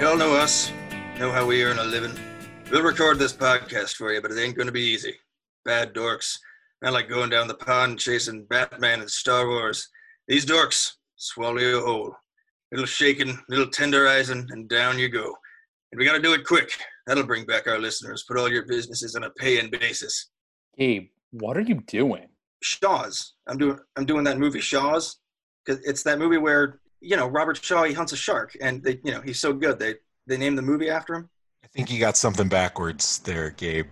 Y'all know us, know how we earn a living. We'll record this podcast for you, but it ain't gonna be easy. Bad dorks. Not like going down the pond chasing Batman and Star Wars. These dorks swallow you whole. Little shaking, little tenderizing, and down you go. And we gotta do it quick. That'll bring back our listeners. Put all your businesses on a pay-in basis. Gabe, what are you doing? Shaw's. I'm doing. I'm doing that movie Shaw's. Cause it's that movie where you know Robert Shaw he hunts a shark, and they you know he's so good they they named the movie after him. I think you got something backwards there, Gabe.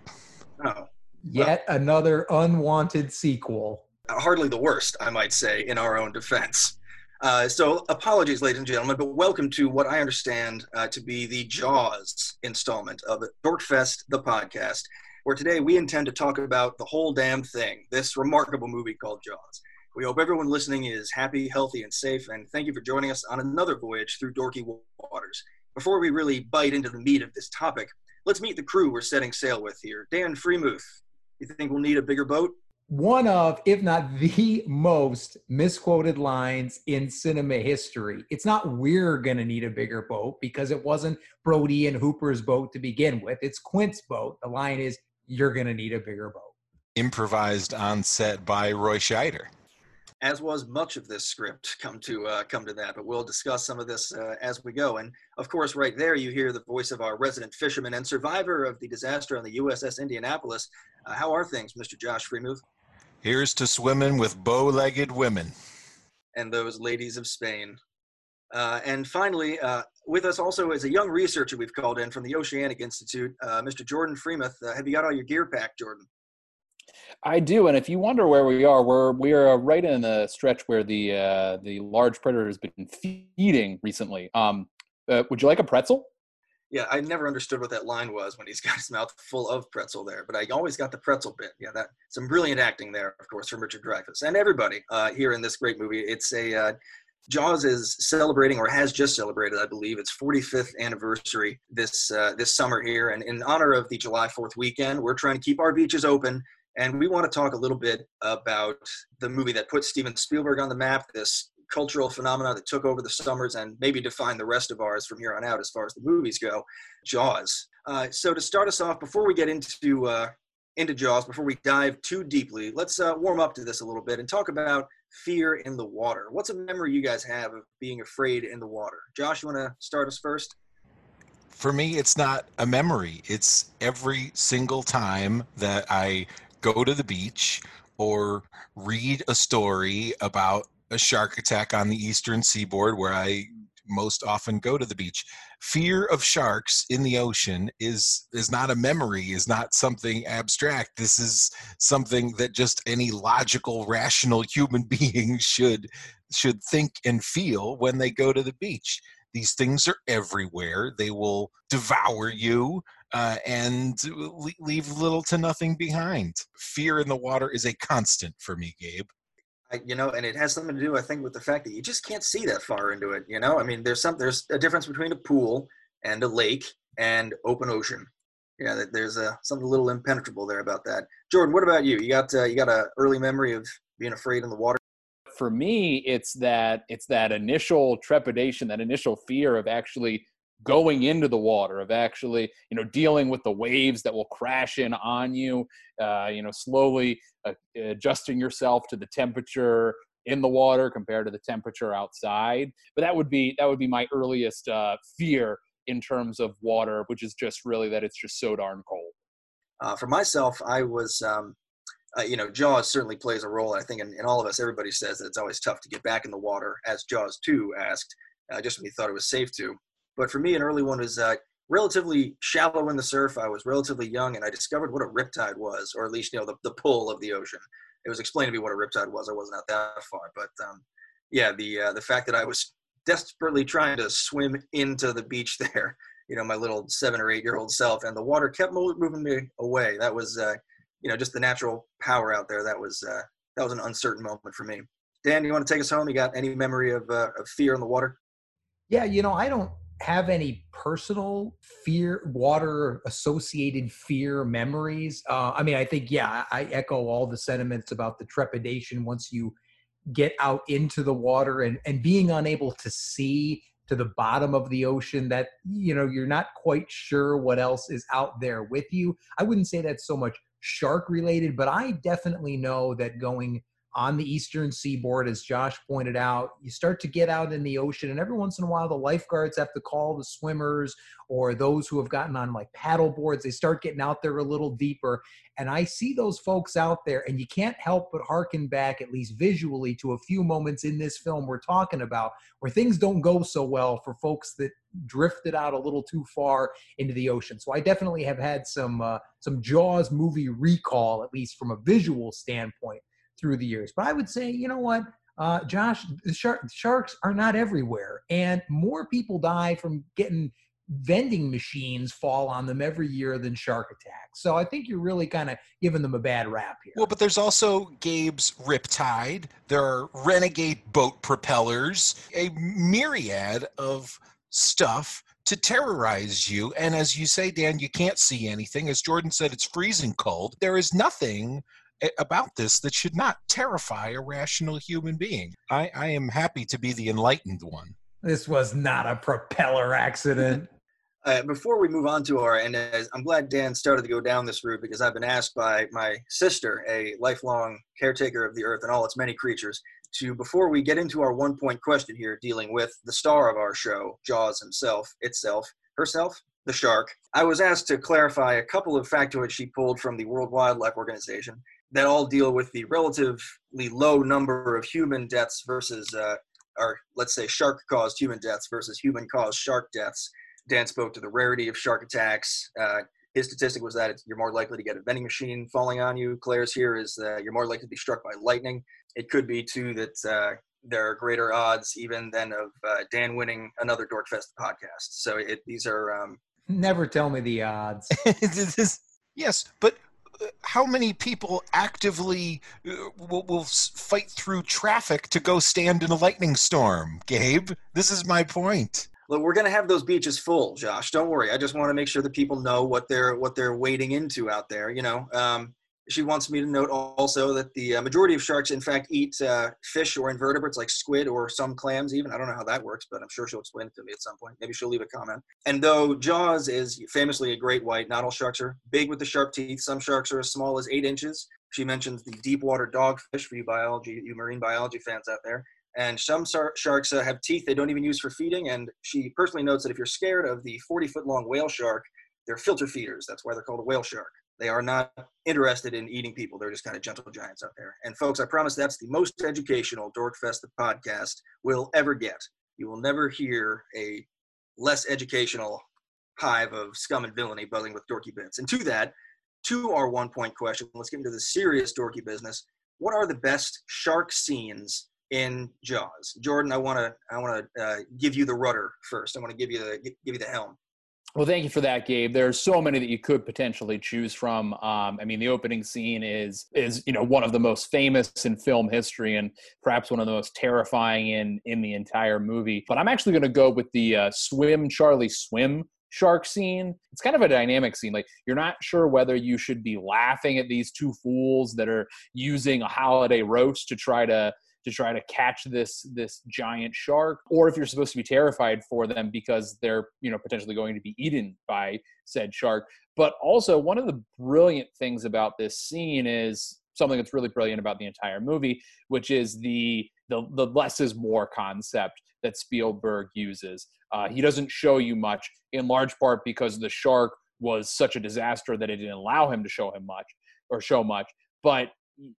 Oh, Yet another unwanted sequel. hardly the worst, I might say, in our own defense. Uh, so, apologies, ladies and gentlemen, but welcome to what I understand uh, to be the Jaws installment of Dorkfest, the podcast, where today we intend to talk about the whole damn thing, this remarkable movie called Jaws. We hope everyone listening is happy, healthy, and safe, and thank you for joining us on another voyage through dorky waters. Before we really bite into the meat of this topic, let's meet the crew we're setting sail with here. Dan Freemuth, you think we'll need a bigger boat? One of, if not the most misquoted lines in cinema history. It's not we're going to need a bigger boat because it wasn't Brody and Hooper's boat to begin with. It's Quint's boat. The line is, you're going to need a bigger boat. Improvised on set by Roy Scheider. As was much of this script come to uh, come to that but we'll discuss some of this uh, as we go. And of course right there you hear the voice of our resident fisherman and survivor of the disaster on the uss indianapolis. Uh, how are things mr josh freemuth Here's to swimming with bow-legged women. and those ladies of spain. Uh, and finally uh, with us also is a young researcher we've called in from the oceanic institute uh, mr jordan freemuth uh, have you got all your gear packed jordan I do, and if you wonder where we are, we're we are right in the stretch where the uh, the large predator has been feeding recently. Um, uh, would you like a pretzel? yeah i never understood what that line was when he's got his mouth full of pretzel there but i always got the pretzel bit yeah that some brilliant acting there of course from richard dreyfuss and everybody uh, here in this great movie it's a uh, jaws is celebrating or has just celebrated i believe its 45th anniversary this uh, this summer here and in honor of the july 4th weekend we're trying to keep our beaches open and we want to talk a little bit about the movie that put steven spielberg on the map this cultural phenomenon that took over the summers and maybe defined the rest of ours from here on out as far as the movies go jaws. Uh, so to start us off before we get into uh, into jaws before we dive too deeply let's uh, warm up to this a little bit and talk about fear in the water. What's a memory you guys have of being afraid in the water? Josh you want to start us first? For me, it's not a memory. It's every single time that I go to the beach or read a story about a shark attack on the eastern seaboard where I most often go to the beach. Fear of sharks in the ocean is is not a memory, is not something abstract. This is something that just any logical, rational human being should should think and feel when they go to the beach. These things are everywhere. They will devour you uh, and leave little to nothing behind. Fear in the water is a constant for me, Gabe. You know, and it has something to do, I think, with the fact that you just can't see that far into it. You know, I mean, there's some there's a difference between a pool and a lake and open ocean. Yeah, there's a something a little impenetrable there about that. Jordan, what about you? You got uh, you got a early memory of being afraid in the water? For me, it's that it's that initial trepidation, that initial fear of actually going into the water, of actually you know dealing with the waves that will crash in on you. Uh, you know, slowly uh, adjusting yourself to the temperature in the water compared to the temperature outside. But that would be that would be my earliest uh, fear in terms of water, which is just really that it's just so darn cold. Uh, for myself, I was, um, uh, you know, Jaws certainly plays a role. I think in, in all of us, everybody says that it's always tough to get back in the water, as Jaws 2 asked, uh, just when he thought it was safe to. But for me, an early one was uh, relatively shallow in the surf. I was relatively young, and I discovered what a riptide was, or at least, you know, the, the pull of the ocean. It was explained to me what a riptide was. I wasn't out that far. But um, yeah, the, uh, the fact that I was desperately trying to swim into the beach there you know my little seven or eight year old self and the water kept moving me away that was uh, you know just the natural power out there that was uh, that was an uncertain moment for me dan you want to take us home you got any memory of, uh, of fear in the water Yeah, you know, I don't have any personal fear, water associated fear memories. Uh, I mean, I think, yeah, I echo all the sentiments about the trepidation once you get out into the water and, and being unable to see to the bottom of the ocean that you know you're not quite sure what else is out there with you. I wouldn't say that's so much shark related, but I definitely know that going on the eastern seaboard, as Josh pointed out, you start to get out in the ocean, and every once in a while, the lifeguards have to call the swimmers or those who have gotten on like paddle boards. They start getting out there a little deeper, and I see those folks out there, and you can't help but harken back, at least visually, to a few moments in this film we're talking about where things don't go so well for folks that drifted out a little too far into the ocean. So I definitely have had some uh, some Jaws movie recall, at least from a visual standpoint through the years. But I would say, you know what, uh, Josh, the shark, sharks are not everywhere, and more people die from getting vending machines fall on them every year than shark attacks. So I think you're really kind of giving them a bad rap here. Well, but there's also Gabe's Riptide. There are renegade boat propellers, a myriad of stuff to terrorize you. And as you say, Dan, you can't see anything. As Jordan said, it's freezing cold. There is nothing about this that should not terrify a rational human being. I, I am happy to be the enlightened one. This was not a propeller accident. Uh, before we move on to our, and I'm glad Dan started to go down this route because I've been asked by my sister, a lifelong caretaker of the earth and all its many creatures, to before we get into our one point question here, dealing with the star of our show, Jaws himself, itself, herself, the shark. I was asked to clarify a couple of factoids she pulled from the World Wildlife Organization that all deal with the relatively low number of human deaths versus, uh, or let's say shark caused human deaths versus human caused shark deaths. Dan spoke to the rarity of shark attacks. Uh, his statistic was that you're more likely to get a vending machine falling on you. Claire's here is that you're more likely to be struck by lightning. It could be too that uh, there are greater odds even than of uh, Dan winning another Dorkfest podcast. So it, these are um, never tell me the odds. yes, but how many people actively uh, will, will, fight through traffic to go stand in a lightning storm, Gabe? This is my point. Look, we're going to have those beaches full, Josh. Don't worry. I just want to make sure that people know what they're what they're wading into out there. You know, um, she wants me to note also that the uh, majority of sharks, in fact, eat uh, fish or invertebrates like squid or some clams, even. I don't know how that works, but I'm sure she'll explain it to me at some point. Maybe she'll leave a comment. And though Jaws is famously a great white, not all sharks are big with the sharp teeth. Some sharks are as small as eight inches. She mentions the deep water dogfish for you biology, you marine biology fans out there. And some sharks uh, have teeth they don't even use for feeding. And she personally notes that if you're scared of the 40 foot long whale shark, they're filter feeders. That's why they're called a whale shark. They are not interested in eating people. They're just kind of gentle giants out there. And folks, I promise that's the most educational Dorkfest the podcast will ever get. You will never hear a less educational hive of scum and villainy buzzing with dorky bits. And to that, to our one point question, let's get into the serious dorky business. What are the best shark scenes in Jaws? Jordan, I want to I want to uh, give you the rudder first. I want to give you the give you the helm. Well, thank you for that, Gabe. There's so many that you could potentially choose from. Um, I mean, the opening scene is is you know one of the most famous in film history, and perhaps one of the most terrifying in in the entire movie. But I'm actually going to go with the uh, swim, Charlie swim shark scene. It's kind of a dynamic scene. Like you're not sure whether you should be laughing at these two fools that are using a holiday roast to try to to try to catch this this giant shark or if you're supposed to be terrified for them because they're you know potentially going to be eaten by said shark but also one of the brilliant things about this scene is something that's really brilliant about the entire movie which is the the, the less is more concept that Spielberg uses. Uh, he doesn't show you much, in large part because the shark was such a disaster that it didn't allow him to show him much or show much. But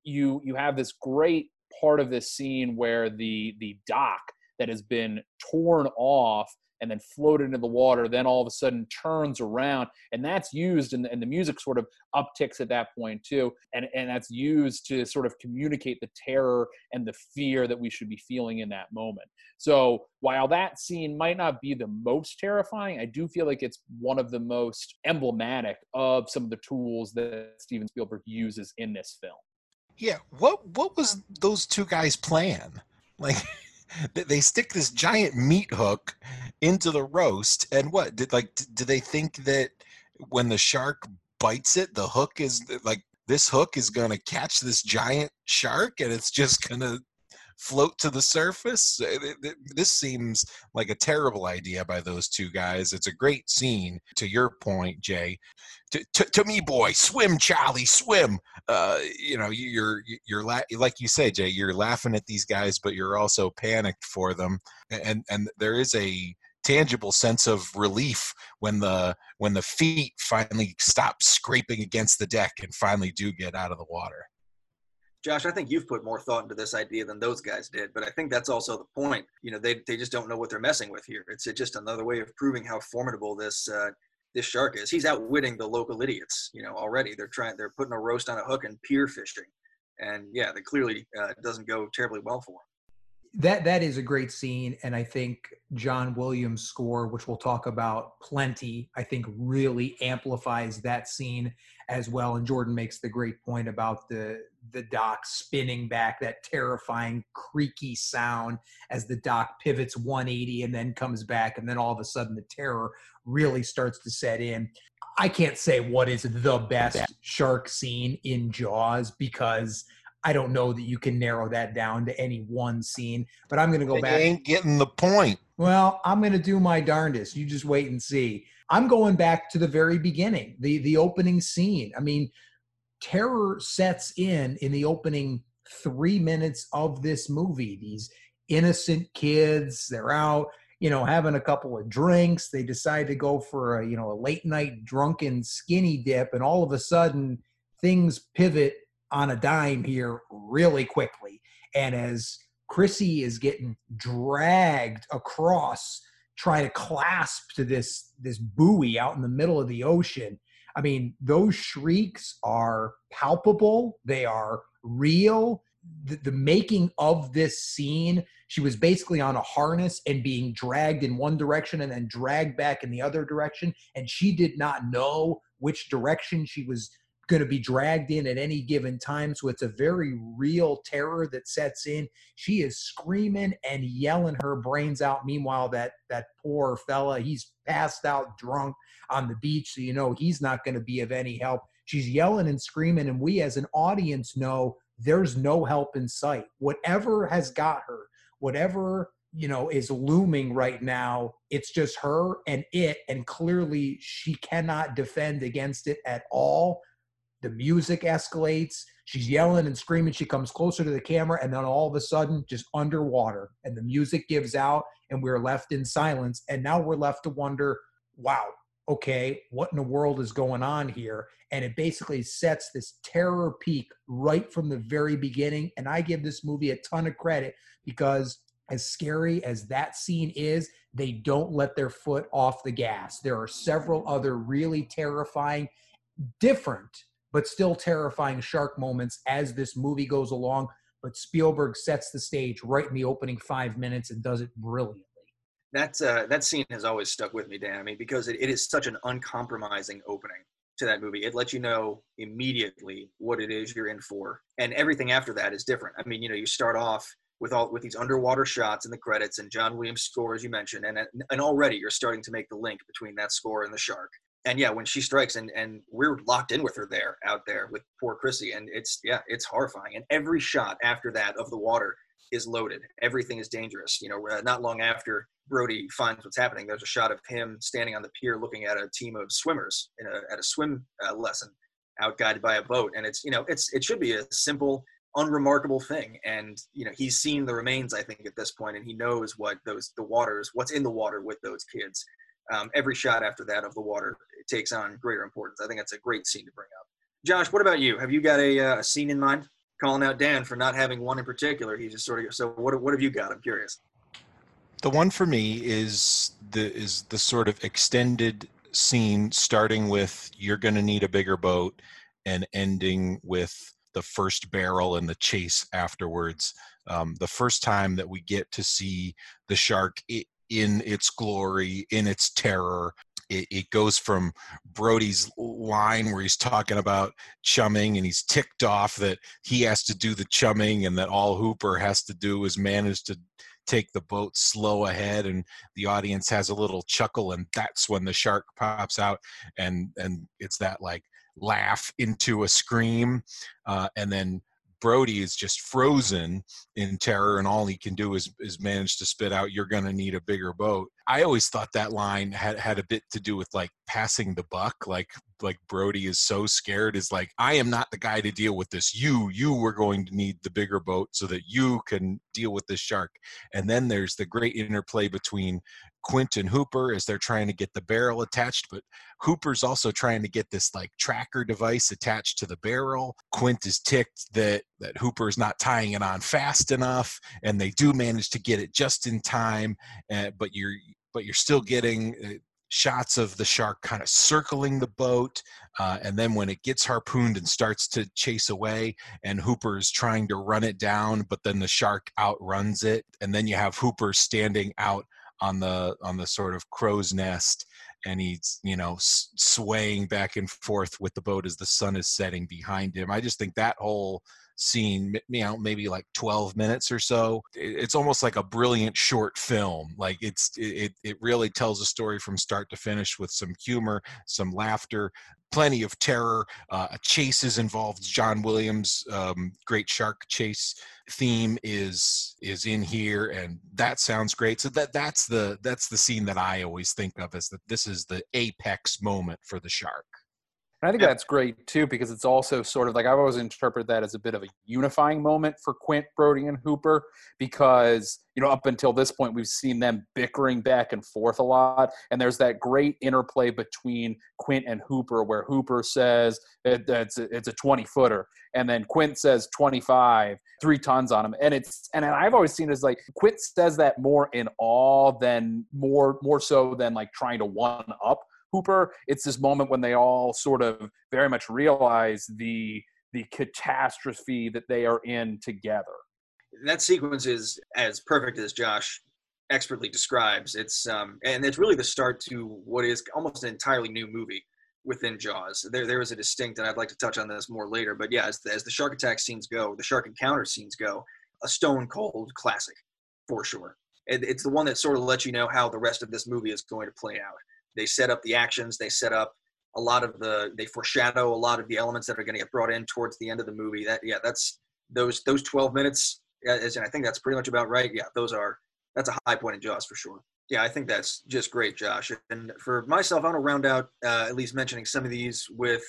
you you have this great part of this scene where the the dock that has been torn off and then floated into the water, then all of a sudden turns around, and that's used, and, and the music sort of upticks at that point too, and and that's used to sort of communicate the terror and the fear that we should be feeling in that moment. So while that scene might not be the most terrifying, I do feel like it's one of the most emblematic of some of the tools that Steven Spielberg uses in this film. Yeah, what what was um, those two guys' plan? Like they stick this giant meat hook into the roast and what did like do they think that when the shark bites it the hook is like this hook is going to catch this giant shark and it's just going to float to the surface. Uh, this seems like a terrible idea by those two guys. It's a great scene, to your point, Jay. To, to, to me, boy, swim, Charlie, swim. Uh, you know, you're you're la- like you say, Jay. You're laughing at these guys, but you're also panicked for them, and and there is a tangible sense of relief when the when the feet finally stop scraping against the deck and finally do get out of the water. Josh, I think you've put more thought into this idea than those guys did, but I think that's also the point. You know, they, they just don't know what they're messing with here. It's just another way of proving how formidable this uh, this shark is. He's outwitting the local idiots. You know, already they're trying they're putting a roast on a hook and pier fishing, and yeah, that clearly uh, doesn't go terribly well for him that that is a great scene and i think john williams score which we'll talk about plenty i think really amplifies that scene as well and jordan makes the great point about the the dock spinning back that terrifying creaky sound as the dock pivots 180 and then comes back and then all of a sudden the terror really starts to set in. I can't say what is the best shark scene in jaws because I don't know that you can narrow that down to any one scene, but I'm going to go back. Ain't getting the point. Well, I'm going to do my darndest. You just wait and see. I'm going back to the very beginning, the the opening scene. I mean, terror sets in in the opening three minutes of this movie. These innocent kids, they're out, you know, having a couple of drinks. They decide to go for a you know a late night drunken skinny dip, and all of a sudden things pivot on a dime here really quickly. And as Chrissy is getting dragged across, trying to clasp to this this buoy out in the middle of the ocean. I mean, those shrieks are palpable. They are real. The, the making of this scene, she was basically on a harness and being dragged in one direction and then dragged back in the other direction. And she did not know which direction she was going to be dragged in at any given time. So it's a very real terror that sets in. She is screaming and yelling her brains out. Meanwhile, that that poor fella, he's passed out drunk on the beach, so you know he's not going to be of any help. She's yelling and screaming, and we as an audience know there's no help in sight. Whatever has got her, whatever you know is looming right now it's just her and it and clearly she cannot defend against it at all the music escalates. She's yelling and screaming. She comes closer to the camera, and then all of a sudden, just underwater, and the music gives out, and we're left in silence. And now we're left to wonder, wow, okay, what in the world is going on here? And it basically sets this terror peak right from the very beginning. And I give this movie a ton of credit because as scary as that scene is, they don't let their foot off the gas. There are several other really terrifying, different but still terrifying shark moments as this movie goes along. But Spielberg sets the stage right in the opening five minutes and does it brilliantly. That's uh, that scene has always stuck with me, Dan. I mean, because it, it is such an uncompromising opening to that movie. It lets you know immediately what it is you're in for, and everything after that is different. I mean, you know, you start off with all with these underwater shots and the credits and John Williams score as you mentioned, and and already you're starting to make the link between that score and the shark and yeah, when she strikes and and we're locked in with her there out there with poor Chrissy, and it's yeah, it's horrifying. And every shot after that of the water is loaded. Everything is dangerous. You know, uh, not long after Brody finds what's happening, there's a shot of him standing on the pier looking at a team of swimmers in a, at a swim uh, lesson, out guided by a boat. And it's you know, it's it should be a simple, unremarkable thing. And you know, he's seen the remains, I think, at this point, and he knows what those the waters, what's in the water with those kids um, every shot after that of the water takes on greater importance. I think that's a great scene to bring up. Josh, what about you? Have you got a, uh, a scene in mind? Calling out Dan for not having one in particular. He just sort of so. What what have you got? I'm curious. The one for me is the is the sort of extended scene starting with you're going to need a bigger boat and ending with the first barrel and the chase afterwards. Um, the first time that we get to see the shark in its glory, in its terror. It, it, goes from Brody's line where he's talking about chumming and he's ticked off that he has to do the chumming and that all Hooper has to do is manage to take the boat slow ahead and the audience has a little chuckle and that's when the shark pops out and and it's that like laugh into a scream uh, and then Brody is just frozen in terror, and all he can do is is manage to spit out, "You're going to need a bigger boat." I always thought that line had had a bit to do with like passing the buck, like like Brody is so scared is like I am not the guy to deal with this. You you were going to need the bigger boat so that you can deal with this shark. And then there's the great interplay between Quint and Hooper as they're trying to get the barrel attached, but Hooper's also trying to get this like tracker device attached to the barrel. Quint is ticked that that Hooper's not tying it on fast enough, and they do manage to get it just in time. Uh, but you're but you're still getting uh, shots of the shark kind of circling the boat uh, and then when it gets harpooned and starts to chase away and hooper's trying to run it down but then the shark outruns it and then you have hooper standing out on the on the sort of crow's nest and he's you know swaying back and forth with the boat as the sun is setting behind him. I just think that whole scene you know maybe like 12 minutes or so it's almost like a brilliant short film like it's it it really tells a story from start to finish with some humor some laughter plenty of terror uh, chases involved john williams um, great shark chase theme is is in here and that sounds great so that that's the that's the scene that i always think of as that this is the apex moment for the shark and I think that's great too because it's also sort of like I've always interpreted that as a bit of a unifying moment for Quint, Brody, and Hooper because you know up until this point we've seen them bickering back and forth a lot, and there's that great interplay between Quint and Hooper where Hooper says it, it's a, it's a 20 footer, and then Quint says 25, three tons on him, and it's and I've always seen it as like Quint says that more in awe than more more so than like trying to one up Hooper. It's this moment when they all sort of very much realize the the catastrophe that they are in together. That sequence is as perfect as Josh expertly describes. It's um, and it's really the start to what is almost an entirely new movie within Jaws. There there is a distinct, and I'd like to touch on this more later. But yeah, as the, as the shark attack scenes go, the shark encounter scenes go, a stone cold classic for sure. It, it's the one that sort of lets you know how the rest of this movie is going to play out they set up the actions. They set up a lot of the they foreshadow a lot of the elements that are going to get brought in towards the end of the movie. That yeah that's those those 12 minutes as and i think that's pretty much about right. Yeah those are that's a high point in jaws for sure. Yeah i think that's just great josh. And for myself i want to round out uh, at least mentioning some of these with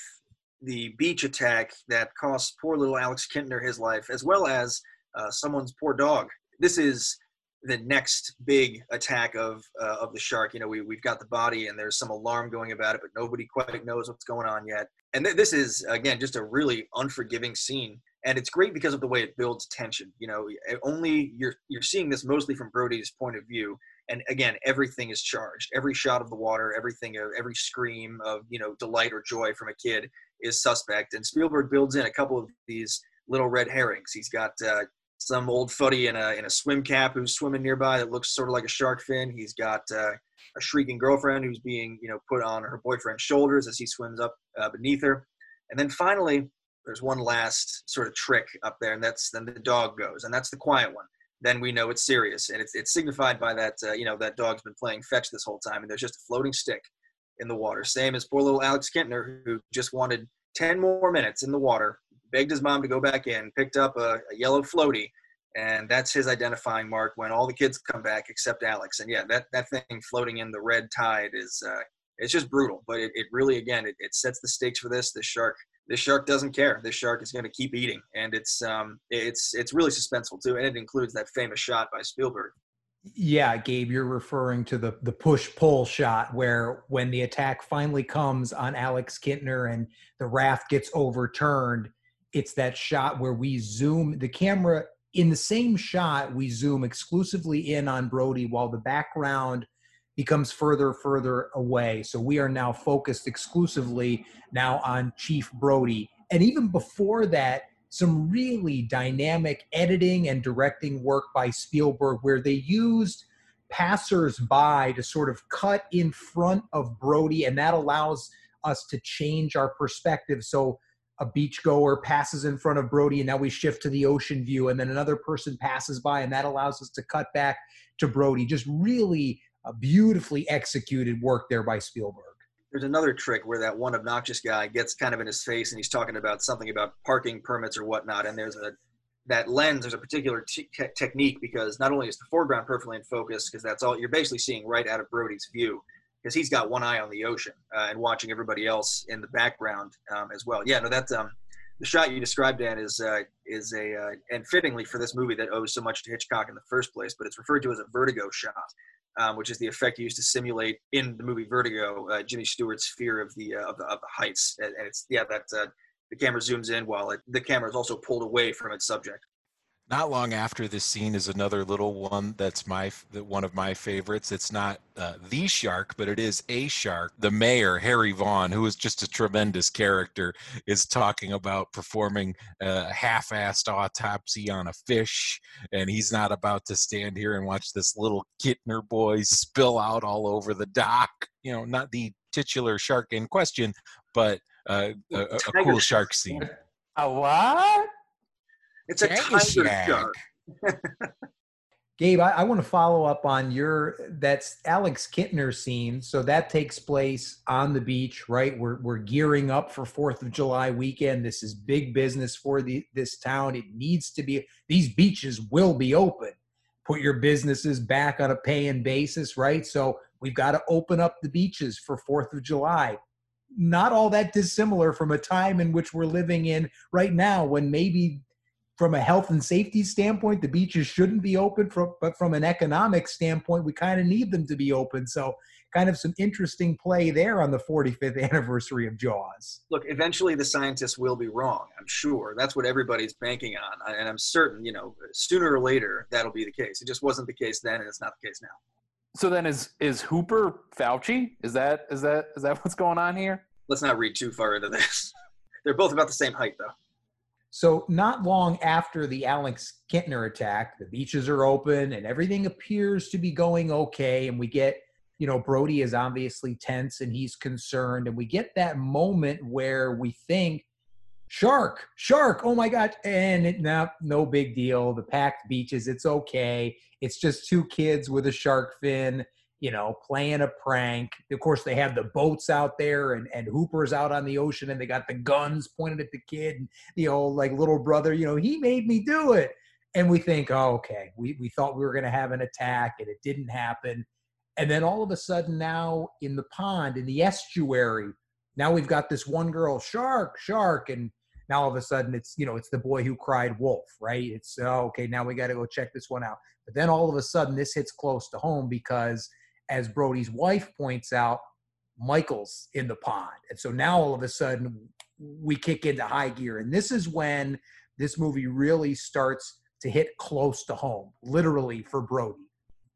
the beach attack that cost poor little alex kintner his life as well as uh, someone's poor dog. This is the next big attack of uh, of the shark. You know, we we've got the body and there's some alarm going about it, but nobody quite knows what's going on yet. And th- this is again just a really unforgiving scene, and it's great because of the way it builds tension. You know, only you're you're seeing this mostly from Brody's point of view, and again, everything is charged. Every shot of the water, everything, every scream of you know delight or joy from a kid is suspect. And Spielberg builds in a couple of these little red herrings. He's got uh, some old footy in a in a swim cap who's swimming nearby that looks sort of like a shark fin. He's got uh, a shrieking girlfriend who's being you know put on her boyfriend's shoulders as he swims up uh, beneath her, and then finally there's one last sort of trick up there, and that's then the dog goes, and that's the quiet one. Then we know it's serious, and it's it's signified by that uh, you know that dog's been playing fetch this whole time, and there's just a floating stick in the water. Same as poor little Alex Kintner who just wanted 10 more minutes in the water begged his mom to go back in, picked up a, a, yellow floaty, and that's his identifying mark when all the kids come back except Alex. And yeah, that, that thing floating in the red tide is uh, it's just brutal. But it, it really again it, it sets the stakes for this. This shark this shark doesn't care. This shark is going to keep eating, and it's um it's it's really suspenseful too. And it includes that famous shot by Spielberg. Yeah, Gabe, you're referring to the the push pull shot where when the attack finally comes on Alex Kintner and the raft gets overturned it's that shot where we zoom the camera in the same shot we zoom exclusively in on brody while the background becomes further further away. So we are now focused exclusively now on chief brody. And even before that some really dynamic editing and directing work by spielberg where they used passers by to sort of cut in front of brody and that allows us to change our perspective. So a beachgoer passes in front of Brody, and now we shift to the ocean view, and then another person passes by, and that allows us to cut back to Brody. Just really a beautifully executed work there by Spielberg. there's another trick where that one obnoxious guy gets kind of in his face and he's talking about something about parking permits or whatnot and there's a that lens there's a particular t- technique because not only is the foreground perfectly in focus because that's all you're basically seeing right out of brody's view because he's got one eye on the ocean uh, and watching everybody else in the background um, as well yeah no that's um the shot you described dan is uh, is a uh, and fittingly for this movie that owes so much to hitchcock in the first place but it's referred to as a vertigo shot um, which is the effect used to simulate in the movie Vertigo uh, Jimmy Stewart's fear of the uh, of the, of the heights, and, and it's yeah that uh, the camera zooms in while it, the camera is also pulled away from its subject. Not long after this scene is another little one that's my one of my favorites. It's not uh, the shark, but it is a shark. The mayor Harry Vaughn, who is just a tremendous character, is talking about performing a half-assed autopsy on a fish, and he's not about to stand here and watch this little Kintner boy spill out all over the dock. You know, not the titular shark in question, but uh, a, a, a cool shark scene. A what? It's a tiger shark. Gabe, I, I, want to follow up on your that's Alex Kintner scene. So that takes place on the beach, right? We're we're gearing up for Fourth of July weekend. This is big business for the this town. It needs to be. These beaches will be open. Put your businesses back on a paying basis, right? So we've got to open up the beaches for Fourth of July. Not all that dissimilar from a time in which we're living in right now, when maybe from a health and safety standpoint, the beaches shouldn't be open. From, but from an economic standpoint, we kind of need them to be open. So, kind of some interesting play there on the 45th anniversary of Jaws. Look, eventually the scientists will be wrong. I'm sure that's what everybody's banking on, and I'm certain, you know, sooner or later that'll be the case. It just wasn't the case then, and it's not the case now. So then, is is Hooper Fauci? Is that is that is that what's going on here? Let's not read too far into this. They're both about the same height, though. So, not long after the Alex Kintner attack, the beaches are open and everything appears to be going okay. And we get, you know, Brody is obviously tense and he's concerned. And we get that moment where we think, shark, shark, oh my God. And it, no, no big deal. The packed beaches, it's okay. It's just two kids with a shark fin you know, playing a prank. Of course, they have the boats out there and, and Hooper's out on the ocean and they got the guns pointed at the kid and the old like little brother, you know, he made me do it. And we think, oh, okay, we, we thought we were going to have an attack and it didn't happen. And then all of a sudden now in the pond, in the estuary, now we've got this one girl, shark, shark. And now all of a sudden it's, you know, it's the boy who cried wolf, right? It's, oh, okay, now we got to go check this one out. But then all of a sudden this hits close to home because – as Brody's wife points out, Michael's in the pond. And so now all of a sudden we kick into high gear. And this is when this movie really starts to hit close to home, literally for Brody.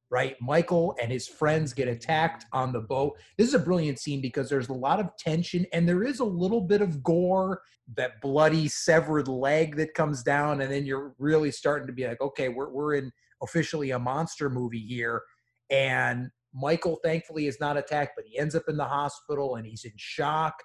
Right? Michael and his friends get attacked on the boat. This is a brilliant scene because there's a lot of tension and there is a little bit of gore, that bloody severed leg that comes down. And then you're really starting to be like, okay, we're, we're in officially a monster movie here. And Michael, thankfully, is not attacked, but he ends up in the hospital and he's in shock.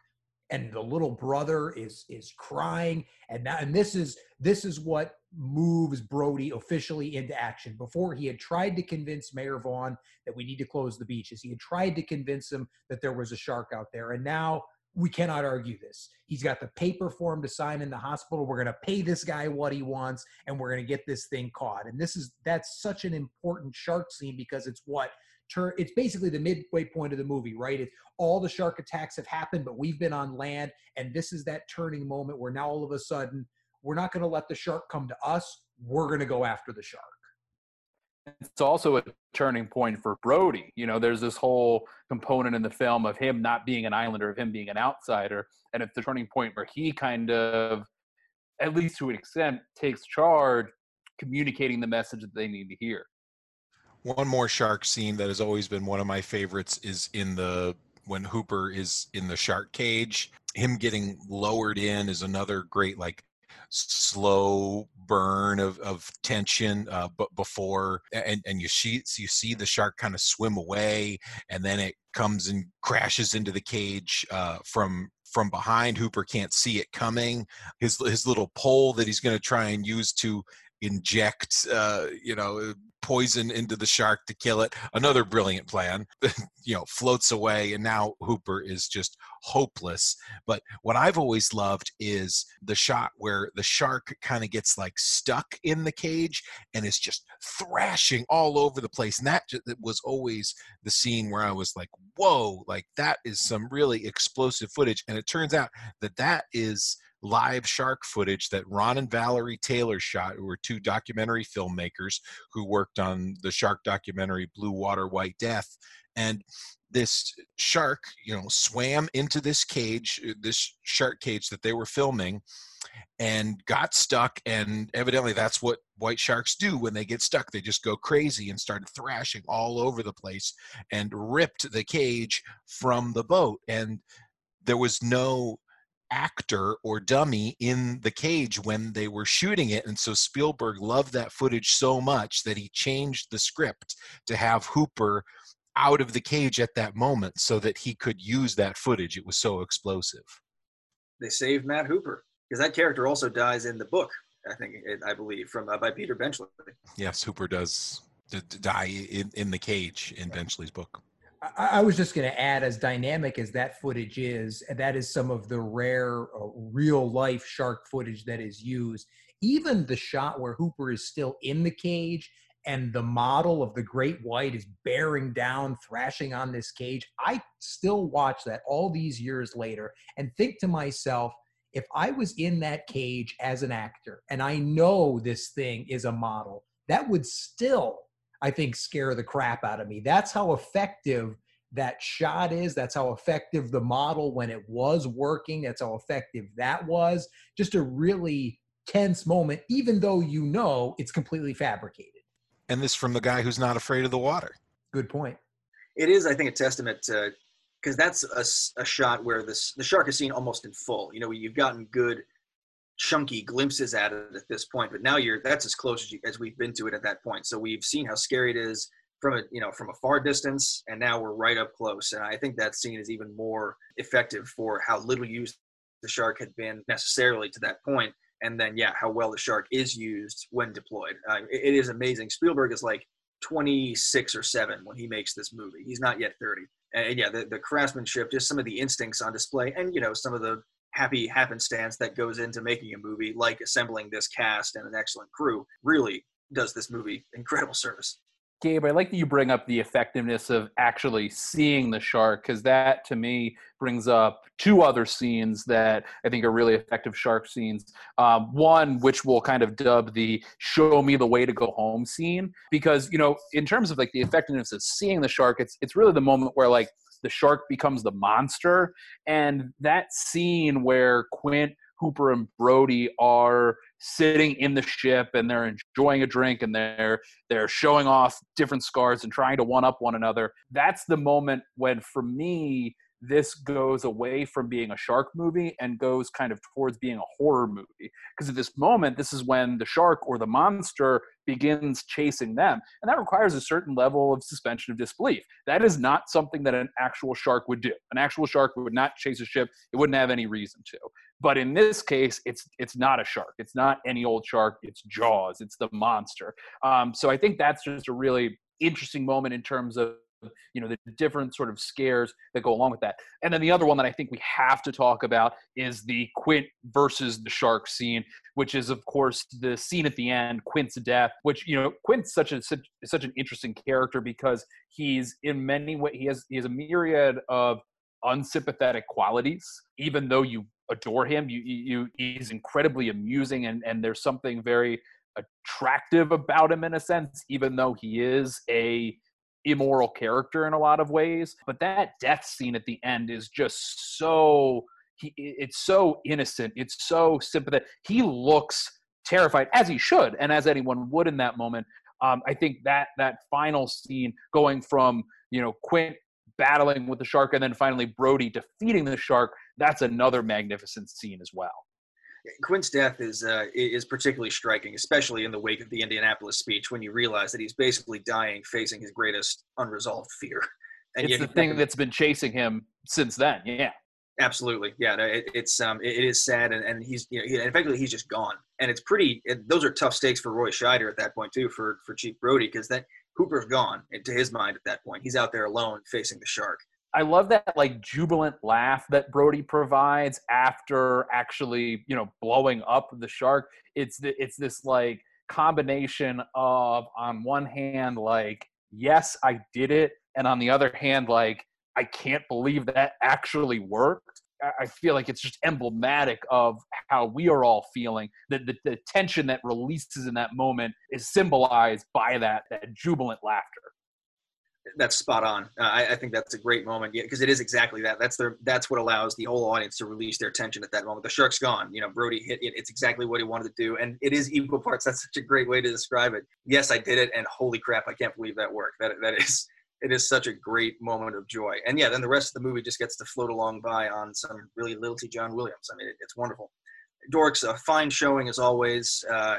And the little brother is is crying, and now and this is this is what moves Brody officially into action. Before he had tried to convince Mayor Vaughn that we need to close the beaches. He had tried to convince him that there was a shark out there, and now we cannot argue this. He's got the paper form to sign in the hospital. We're going to pay this guy what he wants, and we're going to get this thing caught. And this is that's such an important shark scene because it's what turn it's basically the midway point of the movie right it's all the shark attacks have happened but we've been on land and this is that turning moment where now all of a sudden we're not going to let the shark come to us we're going to go after the shark it's also a turning point for Brody. You know, there's this whole component in the film of him not being an islander, of him being an outsider. And it's the turning point where he kind of, at least to an extent, takes charge, communicating the message that they need to hear. One more shark scene that has always been one of my favorites is in the when Hooper is in the shark cage. Him getting lowered in is another great like slow burn of, of tension uh, but before and, and you see you see the shark kind of swim away and then it comes and crashes into the cage uh, from from behind hooper can't see it coming his his little pole that he's going to try and use to inject uh, you know poison into the shark to kill it. Another brilliant plan. you know, floats away, and now Hooper is just hopeless. But what I've always loved is the shot where the shark kind of gets like stuck in the cage and is just thrashing all over the place. And that was always the scene where I was like, whoa, like that is some really explosive footage. And it turns out that that is live shark footage that Ron and Valerie Taylor shot, who were two documentary filmmakers who worked on the shark documentary Blue Water, White Death. And this shark, you know, swam into this cage, uh, this shark cage that they were filming, and got stuck. And evidently, that's what white sharks do when they get stuck. They just go crazy and started thrashing all over the place and ripped the cage from the boat. And there was no actor or dummy in the cage when they were shooting it. And so Spielberg loved that footage so much that he changed the script to have Hooper out of the cage at that moment so that he could use that footage. It was so explosive. They saved Matt Hooper because that character also dies in the book. I think I believe from uh, by Peter Benchley. Yes, Hooper does die in, in the cage in Benchley's book. I, was just going to add, as dynamic as that footage is, that is some of the rare, uh, real life shark footage that is used. Even the shot where Hooper is still in the cage and the model of the great white is bearing down, thrashing on this cage. I still watch that all these years later and think to myself, if I was in that cage as an actor and I know this thing is a model, that would still I think, scare the crap out of me. That's how effective that shot is. That's how effective the model when it was working. That's how effective that was. Just a really tense moment, even though you know it's completely fabricated. And this from the guy who's not afraid of the water. Good point. It is, I think, a testament to because that's a, a shot where this the shark is seen almost in full. You know, you've gotten good chunky glimpses at it at this point, but now you're that's as close as, you, as we've been to it at that point. So we've seen how scary it is from a you know from a far distance, and now we're right up close. And I think that scene is even more effective for how little used the shark had been necessarily to that point, and then yeah, how well the shark is used when deployed. Uh, it, it is amazing. Spielberg is like 26 or 7 when he makes this movie. He's not yet 30. And, and yeah, the, the craftsmanship, just some of the instincts on display, and you know some of the happy happenstance that goes into making a movie like assembling this cast and an excellent crew really does this movie incredible service. Gabe, I like that you bring up the effectiveness of actually seeing the shark because that to me brings up two other scenes that I think are really effective shark scenes. Um, one, which we'll kind of dub the "show me the way to go home" scene, because you know, in terms of like the effectiveness of seeing the shark, it's it's really the moment where like the shark becomes the monster. And that scene where Quint, Hooper, and Brody are sitting in the ship and they're enjoying a drink and they're they're showing off different scars and trying to one up one another. That's the moment when, for me, this goes away from being a shark movie and goes kind of towards being a horror movie. Because at this moment, this is when the shark or the monster begins chasing them. And that requires a certain level of suspension of disbelief. That is not something that an actual shark would do. An actual shark would not chase a ship, it wouldn't have any reason to. But in this case, it's it's not a shark. It's not any old shark. It's Jaws. It's the monster. Um, so I think that's just a really interesting moment in terms of you know the different sort of scares that go along with that. And then the other one that i think we have to talk about is the quint versus the shark scene which is of course the scene at the end quint's death which you know quint's such a such, such an interesting character because he's in many ways he has he has a myriad of unsympathetic qualities. Even though you adore him you you he's incredibly amusing and and there's something very attractive about him in a sense even though he is a immoral character in a lot of ways. But that death scene at the end is just so he, it's so innocent. It's so sympathetic. He looks terrified, as he should, and as anyone would in that moment. Um, I think that that final scene, going from you know Quint battling with the shark, and then finally Brody defeating the shark, that's another magnificent scene as well. Quint's death is uh, is particularly striking, especially in the wake of the Indianapolis speech, when you realize that he's basically dying, facing his greatest unresolved fear. And it's the thing that's been chasing him since then. Yeah. Absolutely, yeah. It, it's um, it, it is sad, and, and he's you know, he, effectively he's just gone, and it's pretty. It, those are tough stakes for Roy Scheider at that point too, for for Chief Brody, because that Hooper's gone to his mind at that point. He's out there alone facing the shark. I love that like jubilant laugh that Brody provides after actually, you know, blowing up the shark. It's it's this like combination of on one hand like yes, I did it and on the other hand like I can't believe that actually worked. I feel like it's just emblematic of how we are all feeling. That the, the, tension that releases in that moment is symbolized by that that jubilant laughter. That's spot on. Uh, I, I, think that's a great moment because yeah, it is exactly that. That's their. That's what allows the whole audience to release their tension at that moment. The shark's gone. You know, Brody hit it. It's exactly what he wanted to do, and it is equal parts. That's such a great way to describe it. Yes, I did it, and holy crap, I can't believe that worked. That that is it is such a great moment of joy. And yeah, then the rest of the movie just gets to float along by on some really lilty John Williams. I mean, it, it's wonderful. Dorks, a fine showing as always. Uh,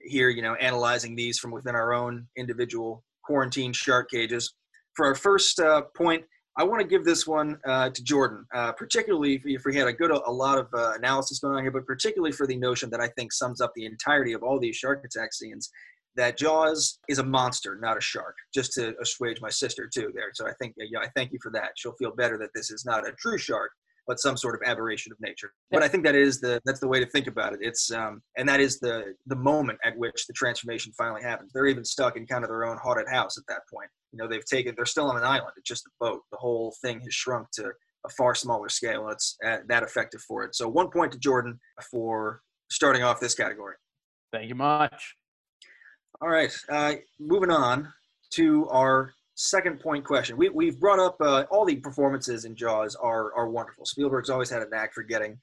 here, you know, analyzing these from within our own individual quarantine shark cages. For our first uh, point, I want to give this one uh, to Jordan, uh, particularly if, if, we had a good a lot of uh, analysis going on here, but particularly for the notion that I think sums up the entirety of all these shark attack scenes, that Jaws is a monster, not a shark. Just to assuage my sister too there. So I think yeah, I thank you for that. She'll feel better that this is not a true shark, but some sort of aberration of nature. But I think that is the that's the way to think about it. It's um, and that is the the moment at which the transformation finally happens. They're even stuck in kind of their own haunted house at that point. You know, they've taken they're still on an island. It's just a boat. The whole thing has shrunk to a far smaller scale, and it's uh, that effective for it. So one point to Jordan for starting off this category. Thank you much. All right, uh, moving on to our second point question. We, we've brought up uh, all the performances in Jaws are, are wonderful. Spielberg's always had a knack for getting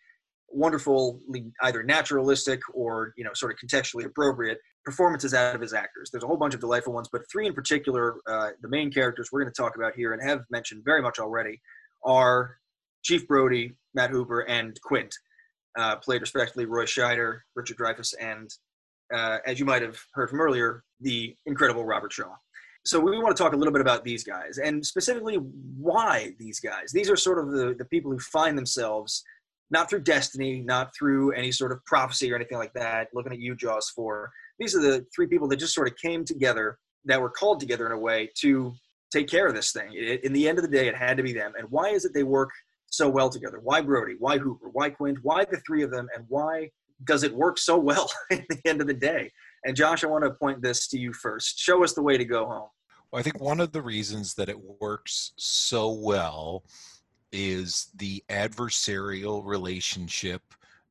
wonderful, either naturalistic or you know sort of contextually appropriate performances out of his actors. There's a whole bunch of delightful ones, but three in particular, uh, the main characters we're going to talk about here and have mentioned very much already are Chief Brody, Matt Hooper, and Quint, uh, played respectively Roy Scheider, Richard Dreyfuss, and uh, as you might have heard from earlier, the incredible Robert Shaw. So we want to talk a little bit about these guys and specifically why these guys. These are sort of the, the people who find themselves not through destiny, not through any sort of prophecy or anything like that, looking at you, Jaws 4. These are the three people that just sort of came together, that were called together in a way to take care of this thing. It, in the end of the day, it had to be them. And why is it they work so well together? Why Brody? Why Hooper? Why Quint? Why the three of them? And why does it work so well at the end of the day? And Josh, I want to point this to you first. Show us the way to go home. Well, I think one of the reasons that it works so well is the adversarial relationship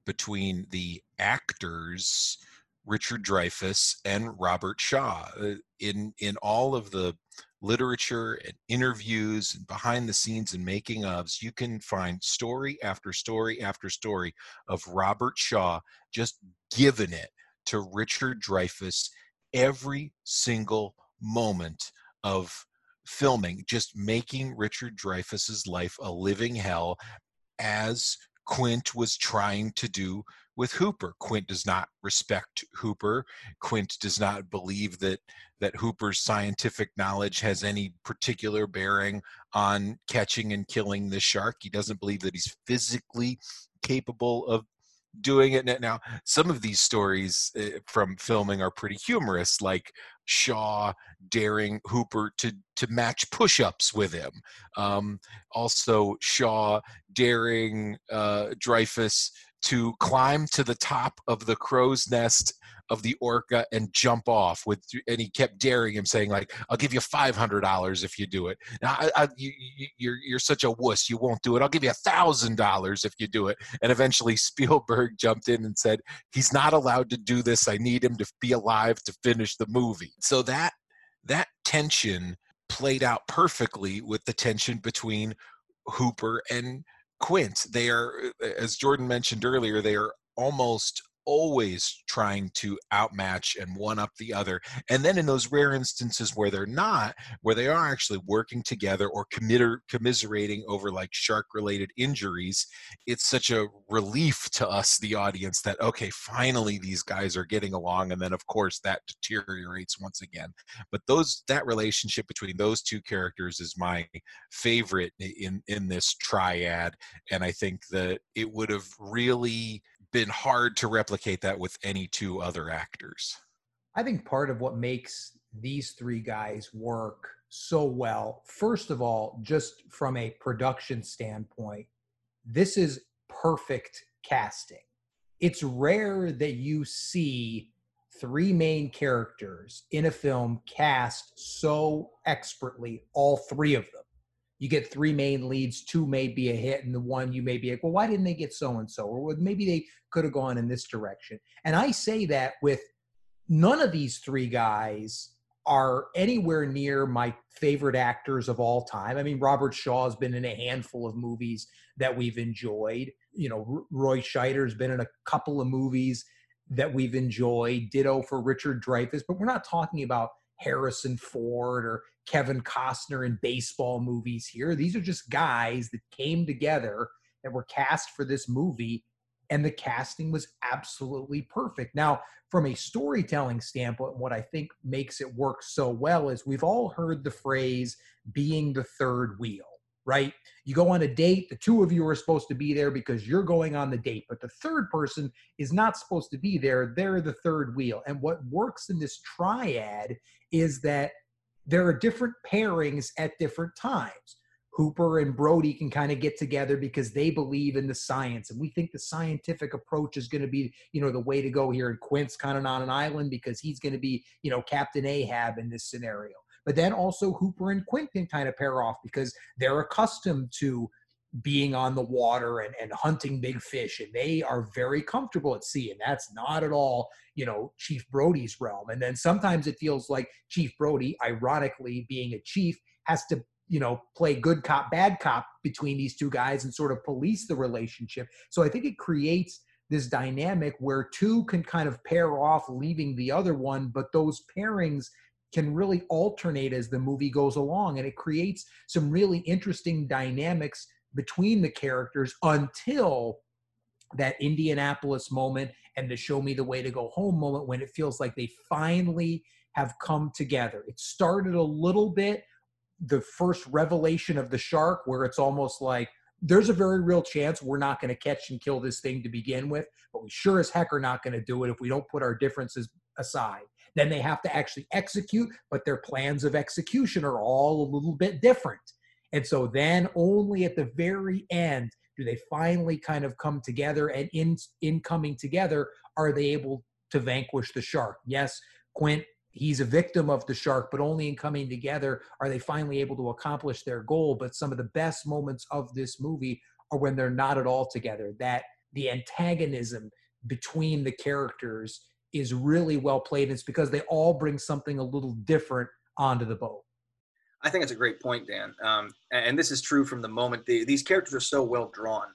between the actors Richard Dreyfuss and Robert Shaw. Uh, in in all of the literature and interviews and behind the scenes and making ofs, you can find story after story after story of Robert Shaw just giving it to Richard Dreyfuss every single moment of filming, just making Richard Dreyfuss's life a living hell as Quint was trying to do with Hooper. Quint does not respect Hooper. Quint does not believe that that Hooper's scientific knowledge has any particular bearing on catching and killing the shark. He doesn't believe that he's physically capable of doing it now some of these stories uh, from filming are pretty humorous like shaw daring hooper to to match push-ups with him um, also shaw daring uh, dreyfuss to climb to the top of the crow's nest of the orca and jump off with and he kept daring him saying like i'll give you $500 if you do it. Now I, I, you, you're, you're such a wuss you won't do it. I'll give you a thousand dollars if you do it. And eventually spielberg jumped in and said he's not allowed to do this. I need him to be alive to finish the movie. So that that tension played out perfectly with the tension between hooper and Quint. They are, as Jordan mentioned earlier, they are almost always trying to outmatch and one up the other. And then in those rare instances where they're not, where they are actually working together or committer, commiserating over like shark related injuries, it's such a relief to us, the audience, that okay, finally these guys are getting along. And then of course that deteriorates once again. But those that relationship between those two characters is my favorite in in this triad. And I think that it would have really been hard to replicate that with any two other actors. I think part of what makes these three guys work so well, first of all, just from a production standpoint, this is perfect casting. It's rare that you see three main characters in a film cast so expertly, all three of them you get three main leads, two may be a hit, and the one you may be like, well, why didn't they get so and so? Or maybe they could have gone in this direction. And I say that with none of these three guys are anywhere near my favorite actors of all time. I mean, Robert Shaw has been in a handful of movies that we've enjoyed. You know, Roy Scheider's been in a couple of movies that we've enjoyed. Ditto for Richard Dreyfuss, but we're not talking about Harrison Ford or Kevin Costner in baseball movies here. These are just guys that came together that were cast for this movie, and the casting was absolutely perfect. Now, from a storytelling standpoint, what I think makes it work so well is we've all heard the phrase being the third wheel, right? You go on a date, the two of you are supposed to be there because you're going on the date, but the third person is not supposed to be there. They're the third wheel. And what works in this triad is that there are different pairings at different times. Hooper and Brody can kind of get together because they believe in the science, and we think the scientific approach is going to be, you know, the way to go here. And Quint's kind of on an island because he's going to be, you know, Captain Ahab in this scenario. But then also Hooper and Quint can kind of pair off because they're accustomed to being on the water and, and hunting big fish and they are very comfortable at sea and that's not at all you know chief brody's realm. And then sometimes it feels like chief brody ironically being a chief has to you know play good cop bad cop between these two guys and sort of police the relationship. So i think it creates this dynamic where two can kind of pair off leaving the other one but those pairings can really alternate as the movie goes along and it creates some really interesting dynamics between the characters until that Indianapolis moment and the show me the way to go home moment when it feels like they finally have come together. It started a little bit the first revelation of the shark where it's almost like there's a very real chance we're not going to catch and kill this thing to begin with, but we sure as heck are not going to do it if we don't put our differences aside. Then they have to actually execute, but their plans of execution are all a little bit different. And so then only at the very end do they finally kind of come together and in in coming together are they able to vanquish the shark. Yes, Quint he's a victim of the shark, but only in coming together are they finally able to accomplish their goal. But some of the best moments of this movie are when they're not at all together. That the antagonism between the characters is really well played. It's because they all bring something a little different onto the boat. I think it's a great point, Dan. Um, and this is true from the moment these characters are so well drawn.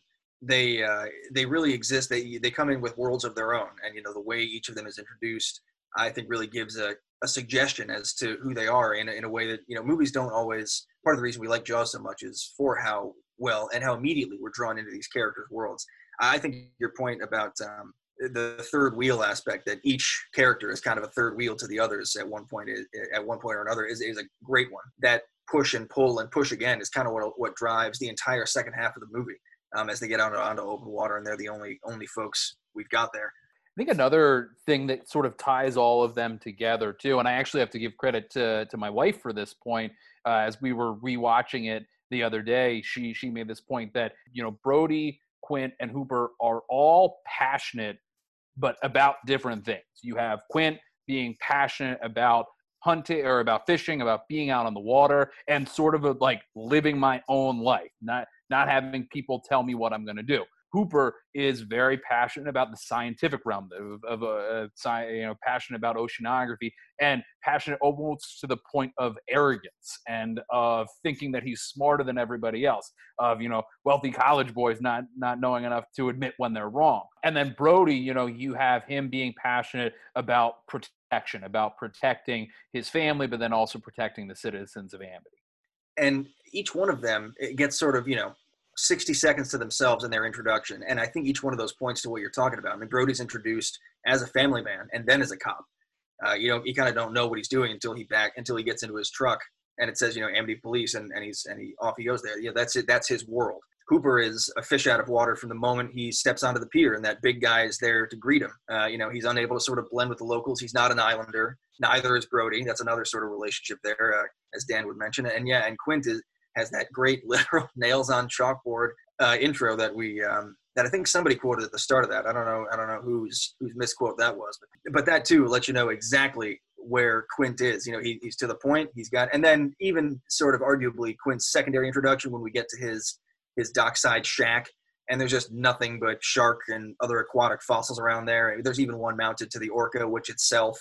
They uh, they really exist. They they come in with worlds of their own, and you know the way each of them is introduced, I think really gives a, a suggestion as to who they are in a, in a way that you know movies don't always. Part of the reason we like Jaws so much is for how well and how immediately we're drawn into these characters' worlds. I think your point about um, the third wheel aspect that each character is kind of a third wheel to the others at one point at one point or another is, is a great one that push and pull and push again is kind of what what drives the entire second half of the movie um, as they get out onto open water and they're the only only folks we've got there I think another thing that sort of ties all of them together too, and I actually have to give credit to to my wife for this point. Uh, as we were rewatching it the other day, she she made this point that you know Brody, Quint, and Hooper are all passionate but about different things. You have Quint being passionate about hunting or about fishing, about being out on the water, and sort of a, like living my own life, not not having people tell me what I'm going to do. Hooper is very passionate about the scientific realm of, of uh, you know, passionate about oceanography and passionate almost to the point of arrogance and of thinking that he's smarter than everybody else. Of you know, wealthy college boys not not knowing enough to admit when they're wrong. And then Brody, you know, you have him being passionate about protection, about protecting his family, but then also protecting the citizens of Amity. And each one of them gets sort of you know 60 seconds to themselves in their introduction. And I think each one of those points to what you're talking about. I mean, Brody's introduced as a family man and then as a cop. Uh, you know, you kind of don't know what he's doing until he back until he gets into his truck and it says, you know, Amity Police, and, and he's and he off he goes there. Yeah, that's it. That's his world. Hooper is a fish out of water from the moment he steps onto the pier, and that big guy is there to greet him. Uh, you know, he's unable to sort of blend with the locals. He's not an islander. Neither is Brody. That's another sort of relationship there, uh, as Dan would mention. And yeah, and Quint is has that great literal nails on chalkboard uh, intro that we um, that I think somebody quoted at the start of that. I don't know. I don't know whose whose misquote that was, but, but that too lets you know exactly where Quint is. You know, he, he's to the point. He's got, and then even sort of arguably Quint's secondary introduction when we get to his his dockside shack, and there's just nothing but shark and other aquatic fossils around there. There's even one mounted to the orca, which itself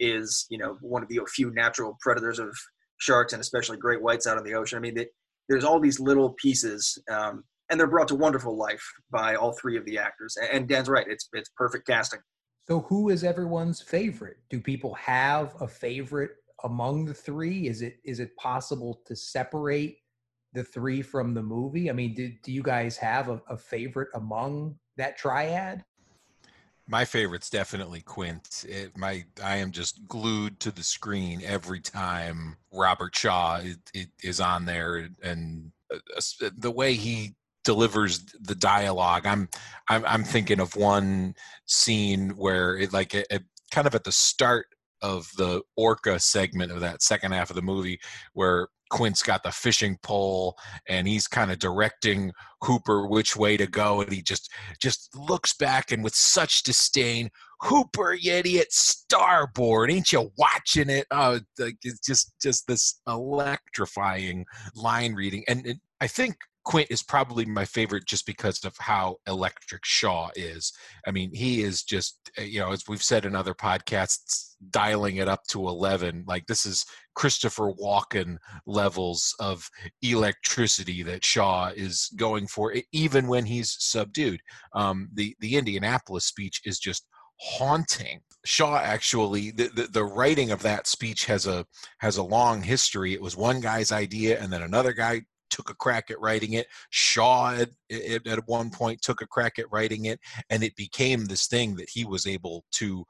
is you know one of the few natural predators of sharks and especially great whites out in the ocean. I mean, they, there's all these little pieces, um, and they're brought to wonderful life by all three of the actors. And Dan's right; it's it's perfect casting. So, who is everyone's favorite? Do people have a favorite among the three? Is it is it possible to separate the three from the movie? I mean, do, do you guys have a, a favorite among that triad? My favorite's definitely Quint. It, my I am just glued to the screen every time Robert Shaw it, it is on there, and uh, the way he delivers the dialogue. I'm I'm, I'm thinking of one scene where it like it, it, kind of at the start of the orca segment of that second half of the movie where Quint's got the fishing pole and he's kind of directing Hooper which way to go and he just just looks back and with such disdain Hooper you idiot starboard ain't you watching it? Oh it's just just this electrifying line reading and it, I think Quint is probably my favorite just because of how electric Shaw is. I mean, he is just, uh, you know, as we've said in other podcasts, dialing it up to 11. Like, this is Christopher Walken levels of electricity that Shaw is going for, even when he's subdued. Um, the, the Indianapolis speech is just haunting. Shaw actually the, the, the writing of that speech has a has a long history. It was one guy's idea and then another guy took a crack at writing it. Shaw at, at one point took a crack at writing it, and it became this thing that he was able to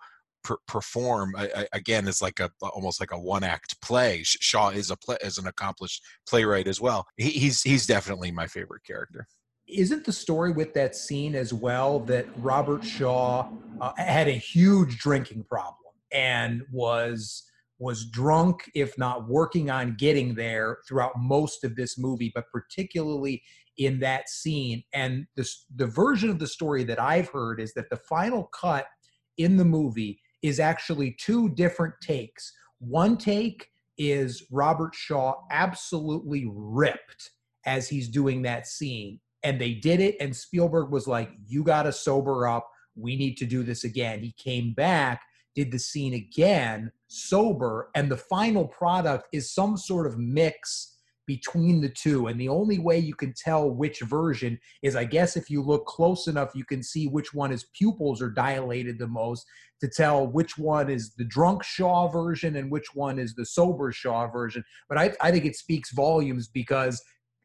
per- perform again as like a almost like a one act play. Shaw is a play as an accomplished playwright as well. He, he's he's definitely my favorite character. Isn't the story with that scene as well that Robert Shaw uh, had a huge drinking problem and was was drunk, if not working on getting there throughout most of this movie, but particularly in that scene. And the, the version of the story that I've heard is that the final cut in the movie is actually two different takes. One take is Robert Shaw absolutely ripped as he's doing that scene. And they did it, and Spielberg was like, You got to sober up. We need to do this again. He came back did the scene again sober and the final product is some sort of mix between the two. And the only way you can tell which version is i guess if you look close enough you can see which one his pupils are dilated the most to tell which one is the drunk shaw version and which one is the sober shaw version. But i, I think it speaks volumes because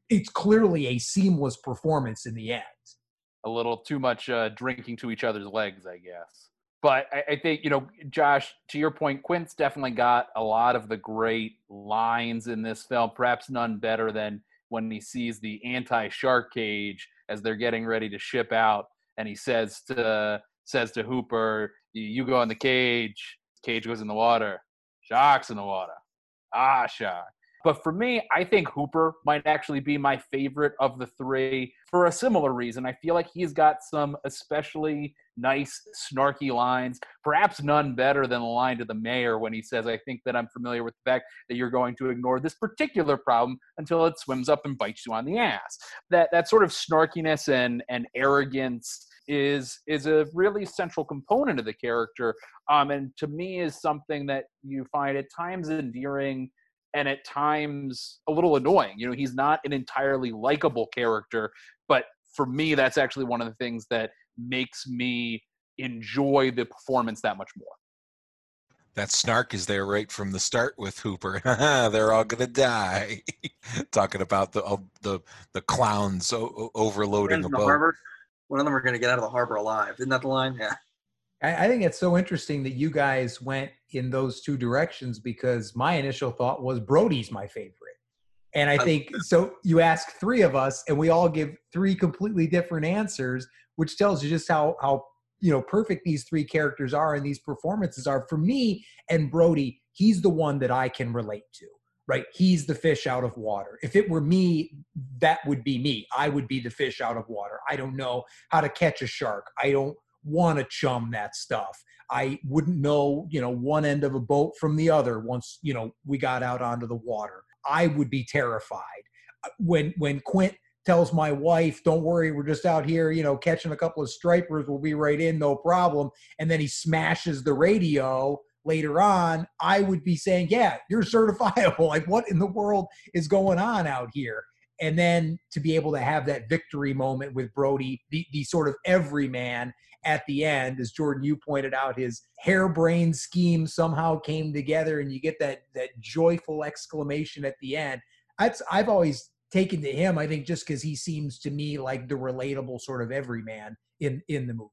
it's clearly a seamless performance in the end. A little too much uh, drinking to each other's legs i guess but I, I, think you know, Josh, to your point, Quint's definitely got a lot of the great lines in this film. Perhaps none better than when he sees the anti-shark cage as they're getting ready to ship out, and he says to says to Hooper, "You go in the cage. Cage goes in the water. Sharks in the water. Ah, shark." But for me, I think Hooper might actually be my favorite of the three for a similar reason. I feel like he's got some especially nice, snarky lines. Perhaps none better than the line to the mayor when he says, I think that I'm familiar with the fact that you're going to ignore this particular problem until it swims up and bites you on the ass. That that sort of snarkiness and, and arrogance is is a really central component of the character um, and to me is something that you find at times endearing and at times a little annoying you know he's not an entirely likable character but for me that's actually one of the things that makes me enjoy the performance that much more that snark is there right from the start with Hooper. They're all gonna die. Talking about the uh, the the clowns o- overloading the boat. Harbor one of them are going to get out of the harbor alive. Isn't that the line? Yeah. I, I think it's so interesting that you guys went in those two directions because my initial thought was Brody's my favorite. And I think so. You ask three of us, and we all give three completely different answers, which tells you just how how you know perfect these three characters are and these performances are. For me and Brody, he's the one that I can relate to right? He's the fish out of water. If it were me, that would be me. I would be the fish out of water. I don't know how to catch a shark. I don't want to chum that stuff. I wouldn't know, you know, one end of a boat from the other once, you know, we got out onto the water. I would be terrified. Uh, when when Quint tells my wife, "Don't worry, we're just out here, you know, catching a couple of stripers. We'll be right in, no problem." And then he smashes the radio later on, I would be saying, yeah, you're certifiable. Like, what in the world is going on out here? And then to be able to have that victory moment with Brody, the, the sort of everyman at the end, as Jordan, you pointed out, his harebrained scheme somehow came together and you get that, that joyful exclamation at the end. That's, I've always taken to him, I think, just because he seems to me like the relatable sort of everyman in, in the movie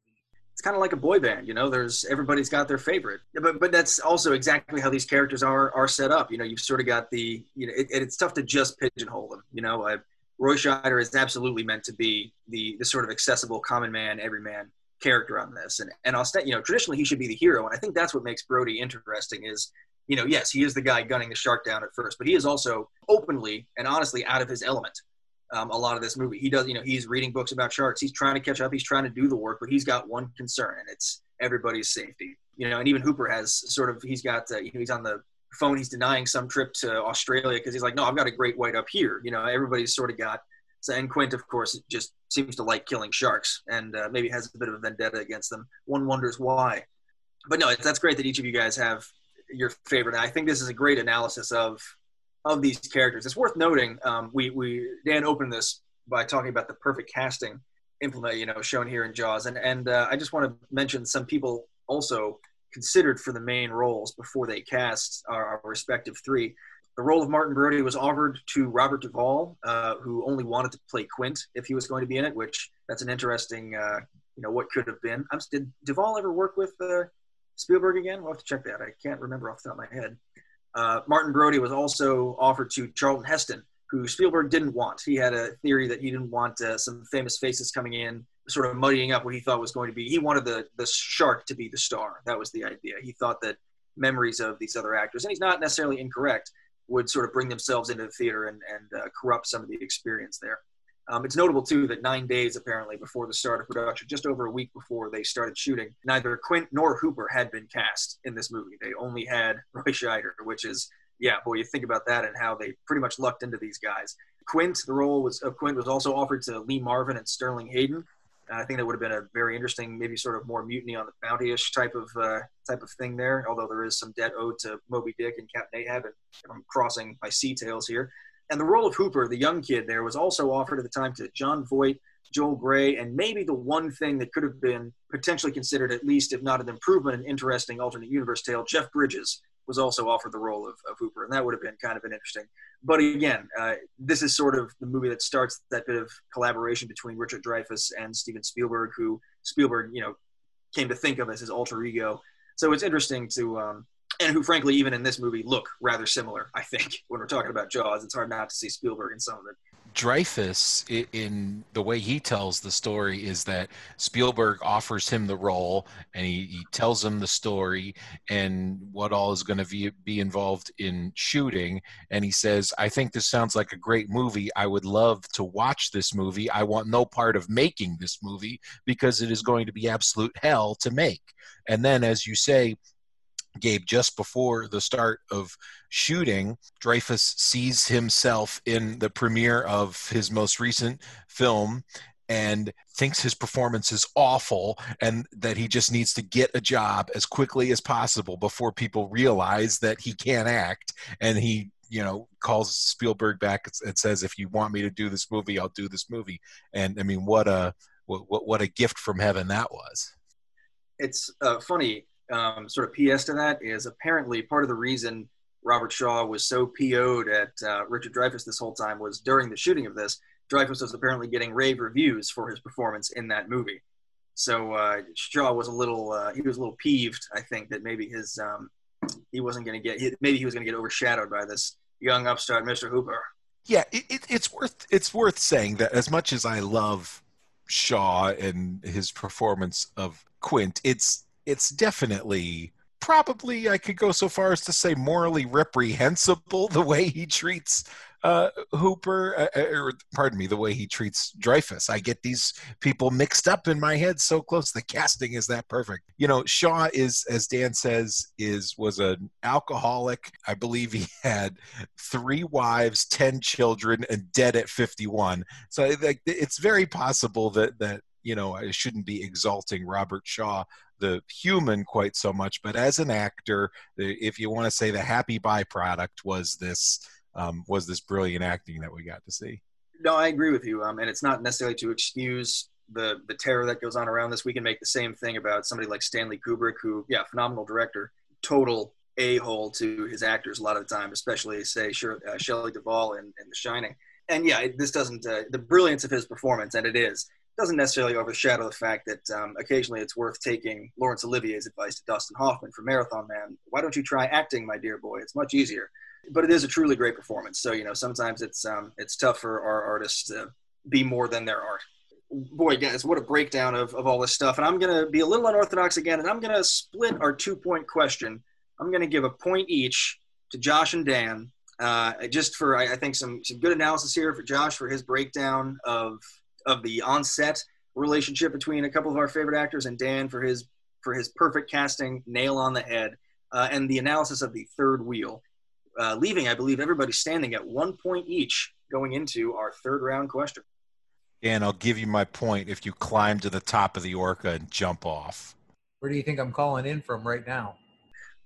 it's kind of like a boy band, you know. There's everybody's got their favorite, but but that's also exactly how these characters are are set up. You know, you've sort of got the you know, it, it's tough to just pigeonhole them. You know, uh, Roy Scheider is absolutely meant to be the the sort of accessible common man, everyman character on this, and and I'll you know traditionally he should be the hero, and I think that's what makes Brody interesting is you know yes he is the guy gunning the shark down at first, but he is also openly and honestly out of his element um, a lot of this movie. He does, you know, he's reading books about sharks. He's trying to catch up. He's trying to do the work, but he's got one concern, and it's everybody's safety. You know, and even Hooper has sort of he's got uh, you know, he's on the phone. He's denying some trip to Australia because he's like, no, I've got a great white up here. You know, everybody's sort of got. So, and Quint, of course, just seems to like killing sharks, and uh, maybe has a bit of a vendetta against them. One wonders why. But no, that's great that each of you guys have your favorite. And I think this is a great analysis of of these characters. It's worth noting. Um, we we Dan opened this by talking about the perfect casting implement, you know, shown here in Jaws, and and uh, I just want to mention some people also considered for the main roles before they cast our, our respective three. The role of Martin Brody was offered to Robert Duvall, uh, who only wanted to play Quint if he was going to be in it, which that's an interesting, uh, you know, what could have been. I'm, did Duvall ever work with uh, Spielberg again? We'll have to check that. I can't remember off the top of my head. Uh, Martin Brody was also offered to Charlton Heston, who Spielberg didn't want. He had a theory that he didn't want uh, some famous faces coming in, sort of muddying up what he thought was going to be. He wanted the the shark to be the star. That was the idea. He thought that memories of these other actors, and he's not necessarily incorrect, would sort of bring themselves into the theater and, and uh, corrupt some of the experience there. Um, it's notable too that nine days apparently before the start of production, just over a week before they started shooting, neither Quint nor Hooper had been cast in this movie. They only had Roy Scheider, which is yeah, boy, you think about that and how they pretty much lucked into these guys. Quint, the role was of Quint was also offered to Lee Marvin and Sterling Hayden. I think that would have been a very interesting, maybe sort of more mutiny on the bounty-ish type of uh, type of thing there. Although there is some debt owed to Moby Dick and Captain Ahab, and I'm crossing my sea tails here. And the role of Hooper, the young kid there, was also offered at the time to Jon Voight, Joel Grey, and maybe the one thing that could have been potentially considered, at least if not an improvement, an interesting alternate universe tale. Jeff Bridges was also offered the role of, of Hooper, and that would have been kind of an interesting. But again, uh, this is sort of the movie that starts that bit of collaboration between Richard Dreyfuss and Steven Spielberg, who Spielberg, you know, came to think of as his alter ego. So it's interesting to um, and who frankly even in this movie look rather similar i think when we're talking about jaws it's hard not to see spielberg in some of it Dreyfuss, in the way he tells the story, is that Spielberg offers him the role and he, he tells him the story and what all is going to be, be involved in shooting. And he says, I think this sounds like a great movie. I would love to watch this movie. I want no part of making this movie because it is going to be absolute hell to make. And then, as you say, Gabe, just before the start of shooting, Dreyfuss sees himself in the premiere of his most recent film and thinks his performance is awful and that he just needs to get a job as quickly as possible before people realize that he can't act. And he, you know, calls Spielberg back and says, if you want me to do this movie, I'll do this movie. And I mean, what a, what, what a gift from heaven that was. It's uh, funny um, sort of PS to that is apparently part of the reason Robert Shaw was so PO'd at uh, Richard Dreyfuss this whole time was during the shooting of this, Dreyfuss was apparently getting rave reviews for his performance in that movie. So uh, Shaw was a little uh, he was a little peeved, I think, that maybe his um, he wasn't going to get maybe he was going to get overshadowed by this young upstart Mr. Hooper. Yeah, it, it, it's worth it's worth saying that as much as I love Shaw and his performance of Quint, it's it's definitely probably I could go so far as to say morally reprehensible the way he treats uh, Hooper, uh, uh, or pardon me, the way he treats Dreyfuss. I get these people mixed up in my head so close. The casting is that perfect. You know, Shaw is, as Dan says, is was an alcoholic. I believe he had three wives, ten children, and dead at fifty-one. So like, it's very possible that that you know I shouldn't be exalting Robert Shaw the human quite so much, but as an actor, if you want to say the happy byproduct was this um, was this brilliant acting that we got to see. No, I agree with you, um, and it's not necessarily to excuse the the terror that goes on around this. We can make the same thing about somebody like Stanley Kubrick, who, yeah, phenomenal director, total a hole to his actors a lot of the time, especially say uh, Shelley Duvall in, in The Shining. And yeah, this doesn't uh, the brilliance of his performance, and it is doesn't necessarily overshadow the fact that um, occasionally it's worth taking Laurence Olivier's advice to Dustin Hoffman for Marathon Man. Why don't you try acting, my dear boy? It's much easier. But it is a truly great performance. So you know, sometimes it's um, it's tough for our artists to be more than their art. Boy, guys, what a breakdown of, of all this stuff. And I'm going to be a little unorthodox again, and I'm going to split our two point question. I'm going to give a point each to Josh and Dan, uh, just for I, I think some some good analysis here for Josh for his breakdown of of the onset relationship between a couple of our favorite actors and Dan for his for his perfect casting, nail on the head, uh, and the analysis of the third wheel, uh, leaving I believe everybody standing at one point each going into our third round question. Dan, I'll give you my point if you climb to the top of the orca and jump off. Where do you think I'm calling in from right now?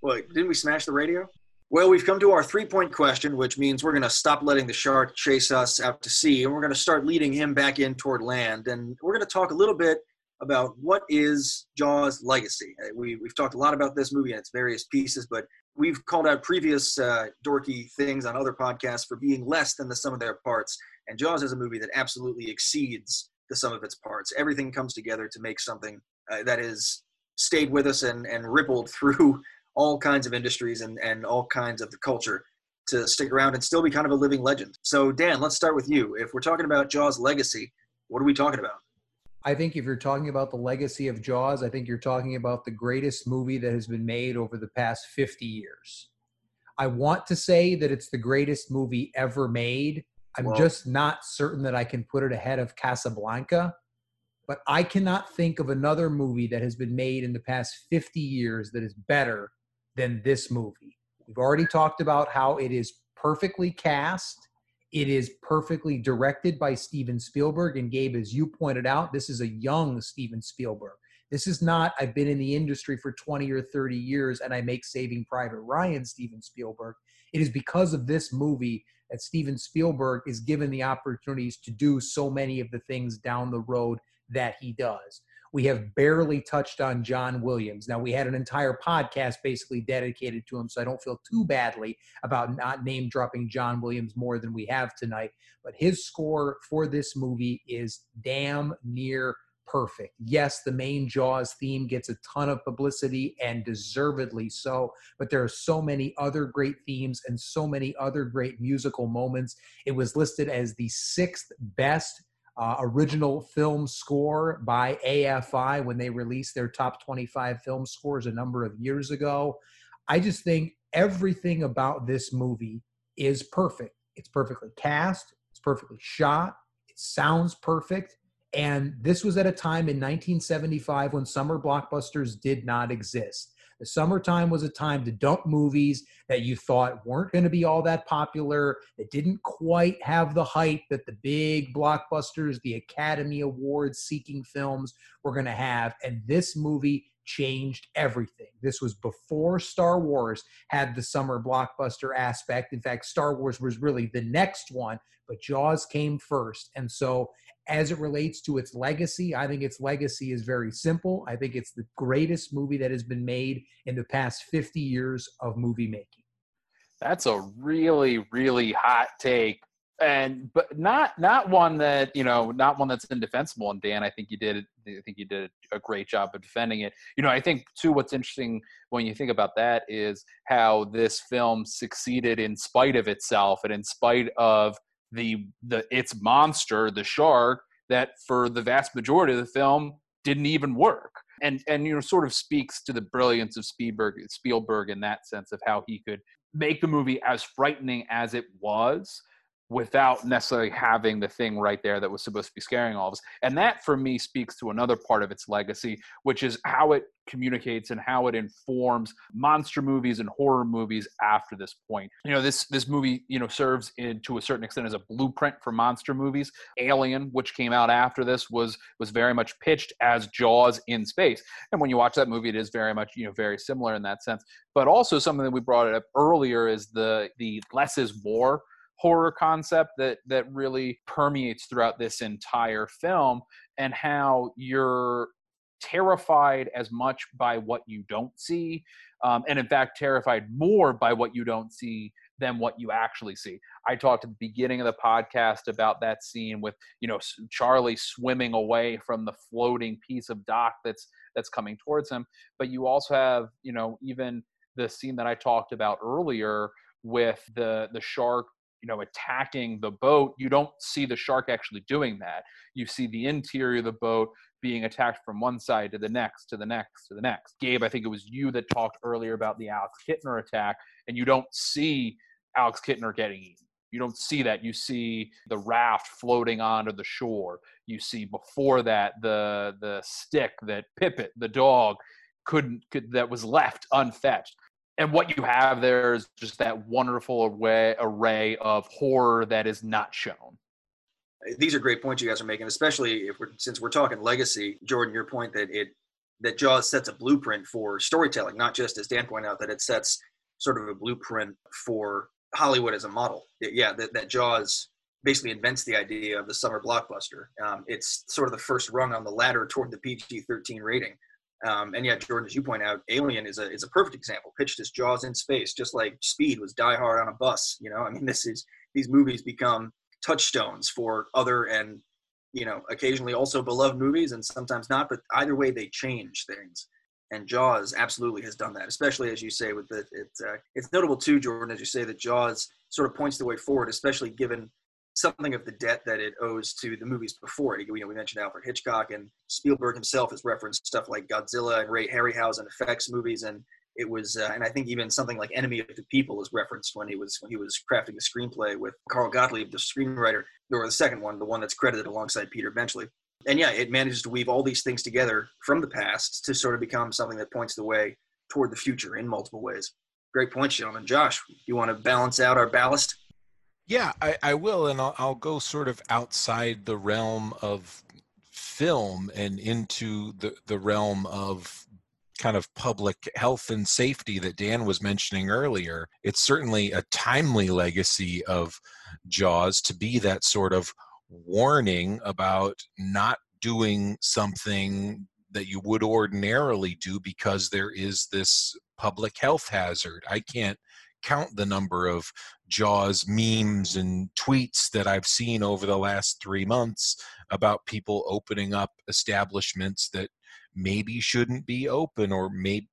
Well, didn't we smash the radio? Well, we've come to our three point question, which means we're going to stop letting the shark chase us out to sea and we're going to start leading him back in toward land. And we're going to talk a little bit about what is Jaws' legacy. Uh, we, we've talked a lot about this movie and its various pieces, but we've called out previous uh, dorky things on other podcasts for being less than the sum of their parts. And Jaws is a movie that absolutely exceeds the sum of its parts. Everything comes together to make something uh, that has stayed with us and, and rippled through all kinds of industries and, and all kinds of the culture to stick around and still be kind of a living legend. So, Dan, let's start with you. If we're talking about Jaws' legacy, what are we talking about? I think if you're talking about the legacy of Jaws, I think you're talking about the greatest movie that has been made over the past 50 years. I want to say that it's the greatest movie ever made. I'm just not certain that I can put it ahead of Casablanca but I cannot think of another movie that has been made in the past 50 years that is better than this movie. We've already talked about how it is perfectly cast. It is perfectly directed by Steven Spielberg. And Gabe, as you pointed out, this is a young Steven Spielberg. This is not, I've been in the industry for 20 or 30 years and I make Saving Private Ryan Steven Spielberg. It is because of this movie that Steven Spielberg is given the opportunities to do so many of the things down the road that he does. We have barely touched on John Williams. Now, we had an entire podcast basically dedicated to him, so I don't feel too badly about not name dropping John Williams more than we have tonight. But his score for this movie is damn near perfect. Yes, the main Jaws theme gets a ton of publicity and deservedly so, but there are so many other great themes and so many other great musical moments. It was listed as the sixth best uh, original film score by AFI when they released their top 25 film scores a number of years ago. I just think everything about this movie is perfect. It's perfectly cast, it's perfectly shot, it sounds perfect. And this was at a time in 1975 when summer blockbusters did not exist. The summertime was a time to dump movies that you thought weren't going to be all that popular, that didn't quite have the hype that the big blockbusters, the Academy Awards seeking films were going to have. And this movie changed everything. This was before Star Wars had the summer blockbuster aspect. In fact, Star Wars was really the next one, but Jaws came first. And so as it relates to its legacy, I think its legacy is very simple. I think it's the greatest movie that has been made in the past 50 years of movie making. That's a really, really hot take. And but not not one that you know not one that's indefensible. And Dan, I think you did I think you did a great job of defending it. You know, I think too what's interesting when you think about that is how this film succeeded in spite of itself and in spite of the the its monster, the shark, that for the vast majority of the film didn't even work. And and you know sort of speaks to the brilliance of Spielberg Spielberg in that sense of how he could make the movie as frightening as it was without necessarily having the thing right there that was supposed to be scaring all of us. And that for me speaks to another part of its legacy, which is how it communicates and how it informs monster movies and horror movies after this point. You know, this this movie, you know, serves in, to a certain extent as a blueprint for monster movies. Alien, which came out after this, was was very much pitched as Jaws in space. And when you watch that movie, it is very much, you know, very similar in that sense. But also something that we brought it up earlier is the the less is more horror concept that that really permeates throughout this entire film and how you're terrified as much by what you don't see um, and in fact terrified more by what you don't see than what you actually see. I talked at the beginning of the podcast about that scene with you know charlie swimming away from the floating piece of dock that's that's coming towards him. But you also have you know even the scene that i talked about earlier with the the shark you know attacking the boat you don't see the shark actually doing that. You see the interior of the boat being attacked from one side to the next to the next to the next. Gabe i think it was you that talked earlier about the alex kintner attack and you don't see alex kintner getting eaten. You don't see that. You see the raft floating onto the shore. You see before that the the stick that Pipit the dog couldn't could, that was left unfetched and what you have there is just that wonderful array, array of horror that is not shown. These are great points you guys are making especially if we're since we're talking legacy jordan your point that it that jaws sets a blueprint for storytelling not just as dan pointed out that it sets sort of a blueprint for hollywood as a model. Yeah that, that jaws basically invents the idea of the summer blockbuster. Um, it's sort of the first rung on the ladder toward the pg-13 rating um, and yeah, Jordan, as you point out, Alien is a is a perfect example. Pitched as Jaws in space, just like Speed was Die Hard on a bus. You know, I mean, this is these movies become touchstones for other and you know occasionally also beloved movies, and sometimes not. But either way, they change things. And Jaws absolutely has done that, especially as you say with the it's uh, it's notable too, Jordan, as you say that Jaws sort of points the way forward, especially given something of the debt that it owes to the movies before. You know, we mentioned Alfred Hitchcock and Spielberg himself has referenced stuff like Godzilla and Ray Harryhausen effects movies, and it was, uh, and I think even something like Enemy of the People is referenced when he was when he was crafting the screenplay with Carl Gottlieb, the screenwriter, or the second one, the one that's credited alongside Peter Benchley. And yeah, it manages to weave all these things together from the past to sort of become something that points the way toward the future in multiple ways. Great point, gentlemen. Josh, you want to balance out our ballast? Yeah, I, I will, and I'll, I'll go sort of outside the realm of film and into the, the realm of kind of public health and safety that Dan was mentioning earlier. It's certainly a timely legacy of Jaws to be that sort of warning about not doing something that you would ordinarily do because there is this public health hazard. I can't count the number of Jaws memes and tweets that I've seen over the last three months about people opening up establishments that maybe shouldn't be open or may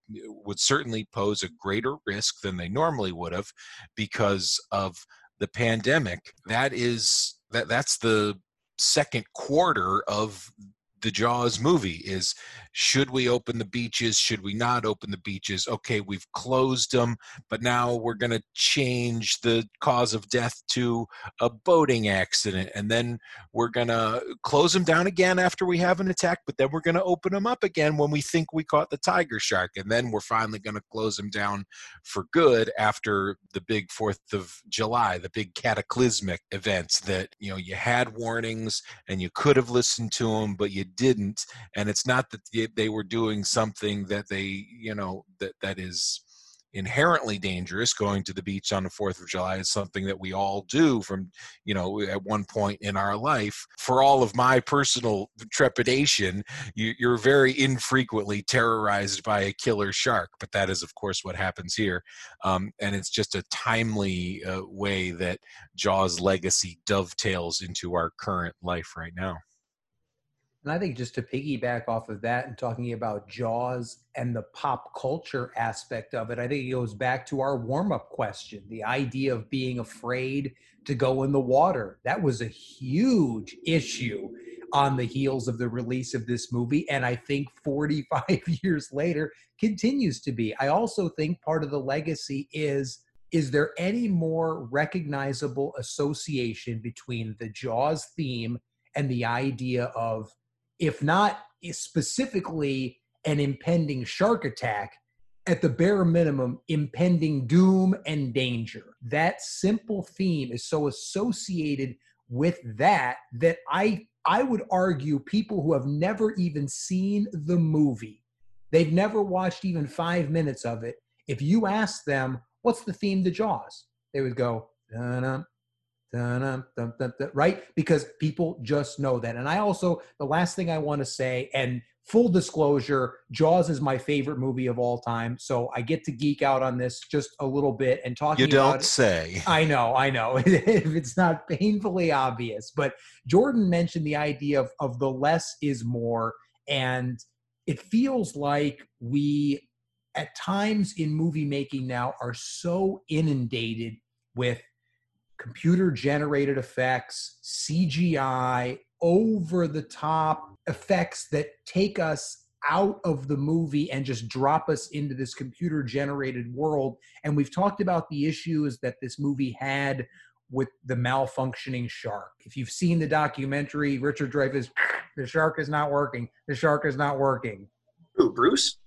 would certainly pose a greater risk than they normally would have because of the pandemic. That is that that's the second quarter of the Jaws movie is should we open the beaches? Should we not open the beaches? Okay, we've closed them, but now we're going to change the cause of death to a boating accident. And then we're going to close them down again after we have an attack, but then we're going to open them up again when we think we caught the tiger shark. And then we're finally going to close them down for good after the big 4th of July, the big cataclysmic events that, you know, you had warnings and you could have listened to them, but you didn't. And it's not that they were doing something that they you know that that is inherently dangerous. Going to the beach on the 4th of July is something that we all do from you know at one point in our life. For all of my personal trepidation you, are very infrequently terrorized by a killer shark but that is of course what happens here. Um, and it's just a timely uh, way that jaws legacy dovetails into our current life right now and I think just to piggyback off of that and talking about Jaws and the pop culture aspect of it, I think it goes back to our warm up question the idea of being afraid to go in the water. That was a huge issue on the heels of the release of this movie. And I think 45 years later continues to be. I also think part of the legacy is is there any more recognizable association between the Jaws theme and the idea of if not specifically an impending shark attack, at the bare minimum, impending doom and danger. That simple theme is so associated with that that I I would argue people who have never even seen the movie, they've never watched even five minutes of it. If you ask them, what's the theme to Jaws? They would go, dun, right? Because people just know that. And I also, the last thing I want to say, and full disclosure, Jaws is my favorite movie of all time. So I get to geek out on this just a little bit and talking. You don't say. I know, I know. if it's not painfully obvious, but Jordan mentioned the idea of of the less is more, and it feels like we, at times in movie making now, are so inundated with computer generated effects, CGI, over the top effects that take us out of the movie and just drop us into this computer generated world. And we've talked about the issues that this movie had with the malfunctioning shark. If you've seen the documentary, Richard Dreyfuss, the shark is not working. The shark is not working. Who, Bruce?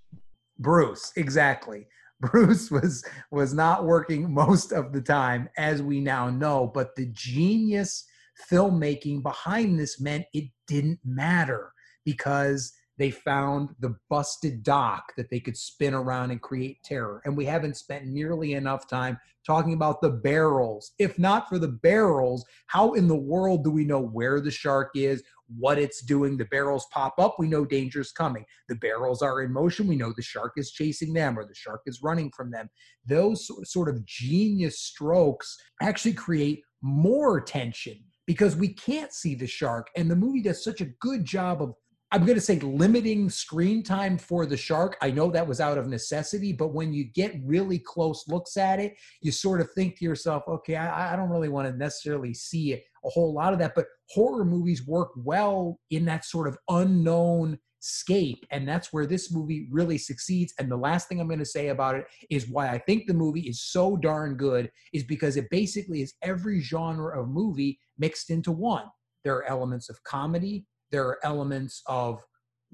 Bruce, exactly. Bruce was was not working most of the time, as we now know. But the genius filmmaking behind this meant it didn't matter because they found the busted dock that they could spin around and create terror. And we haven't spent nearly enough time talking about the barrels. If not for the barrels, how in the world do we know where the shark is, what it's doing. The barrels pop up, we know danger's coming. The barrels are in motion, we know the shark is chasing them or the shark is running from them. Those sort of genius strokes actually create more tension because we can't see the shark. And the movie does such a good job of I'm going to say limiting screen time for the shark. I know that was out of necessity, but when you get really close looks at it, you sort of think to yourself, okay, I, I don't really want to necessarily see it, a whole lot of that. But horror movies work well in that sort of unknown scape. And that's where this movie really succeeds. And the last thing I'm going to say about it is why I think the movie is so darn good is because it basically is every genre of movie mixed into one. There are elements of comedy, there are elements of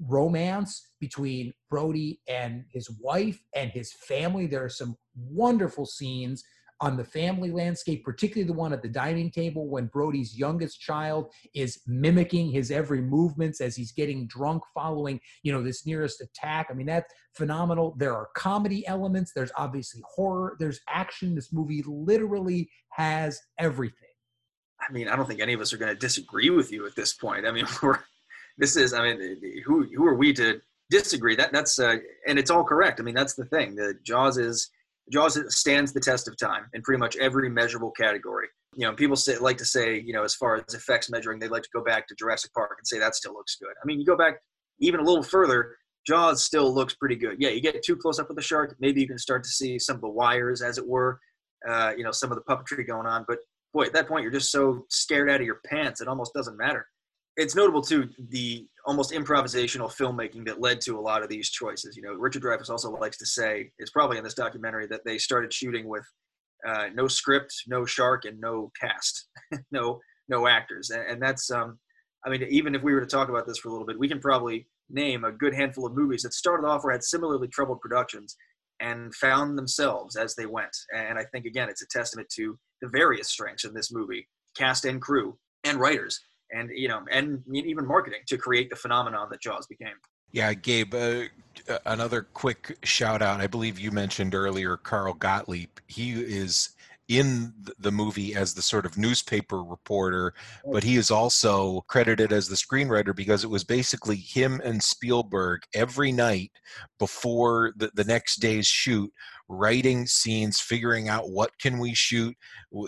romance between Brody and his wife and his family. There are some wonderful scenes on the family landscape, particularly the one at the dining table when Brody's youngest child is mimicking his every movements as he's getting drunk following, you know, this nearest attack. I mean, that's phenomenal. There are comedy elements, there's obviously horror, there's action. This movie literally has everything. I mean, I don't think any of us are going to disagree with you at this point. I mean, we're this is. I mean, who who are we to disagree? That that's uh, and it's all correct. I mean, that's the thing. The Jaws is Jaws stands the test of time in pretty much every measurable category. You know, people say, like to say, you know, as far as effects measuring, they like to go back to Jurassic Park and say that still looks good. I mean, you go back even a little further, Jaws still looks pretty good. Yeah, you get too close up with the shark, maybe you can start to see some of the wires, as it were, uh, you know, some of the puppetry going on. But boy, at that point, you're just so scared out of your pants, it almost doesn't matter. It's notable too the almost improvisational filmmaking that led to a lot of these choices. You know, Richard Dreyfuss also likes to say it's probably in this documentary that they started shooting with uh, no script, no shark, and no cast, no no actors, and, and that's um, I mean, even if we were to talk about this for a little bit, we can probably name a good handful of movies that started off or had similarly troubled productions and found themselves as they went. And I think again, it's a testament to the various strengths in this movie, cast and crew, and writers, and you know, and even marketing to create the phenomenon that Jaws became. Yeah, Gabe. Uh, another quick shout out. I believe you mentioned earlier Carl Gottlieb. He is in the movie as the sort of newspaper reporter, but he is also credited as the screenwriter because it was basically him and Spielberg every night before the, the next day's shoot writing scenes figuring out what can we shoot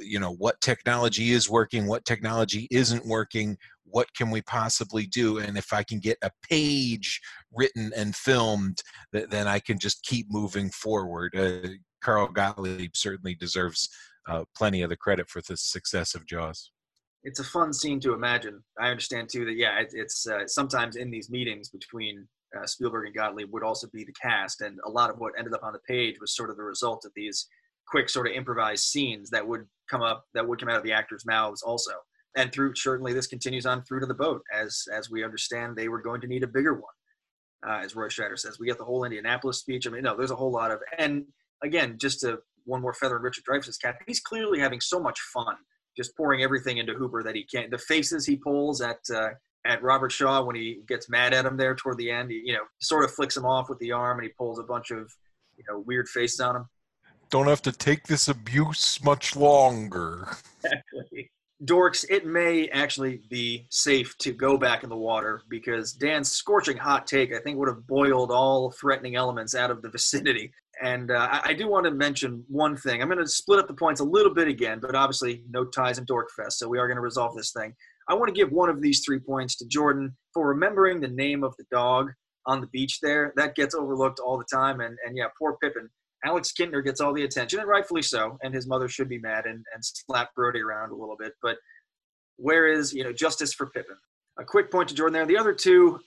you know what technology is working what technology isn't working what can we possibly do? And if i can get a page written and filmed then i can just keep moving forward. Uh, Carl Gottlieb certainly deserves uh, plenty of the credit for the success of Jaws. It's a fun scene to imagine. I understand too that yeah, it, it's uh, sometimes in these meetings between uh, Spielberg and Gottlieb would also be the cast, and a lot of what ended up on the page was sort of the result of these quick sort of improvised scenes that would come up that would come out of the actors' mouths also. And through certainly this continues on through to the boat, as as we understand they were going to need a bigger one. Uh, as Roy Scheider says, we get the whole Indianapolis speech. I mean, no, there's a whole lot of and again, just to one more feather in Richard Dreyfuss's cap, he's clearly having so much fun just pouring everything into Hooper that he can. The faces he pulls at uh, at Robert Shaw when he gets mad at him there toward the end, he, you know, sort of flicks him off with the arm and he pulls a bunch of you know weird faces on him. Don't have to take this abuse much longer. Exactly. Dorks, it may actually be safe to go back in the water because Dan's scorching hot take, I think, would have boiled all threatening elements out of the vicinity. And uh, I, do want to mention one thing. I'm going to split up the points a little bit again, but obviously no ties in Dorkfest, so we are going to resolve this thing. I want to give one of these three points to Jordan for remembering the name of the dog on the beach there. That gets overlooked all the time. And, and yeah, poor Pipit. Alex Kintner gets all the attention, and rightfully so. And his mother should be mad and, and slap Brody around a little bit. But where is, you know, justice for Pipit? A quick point to Jordan there. The other two,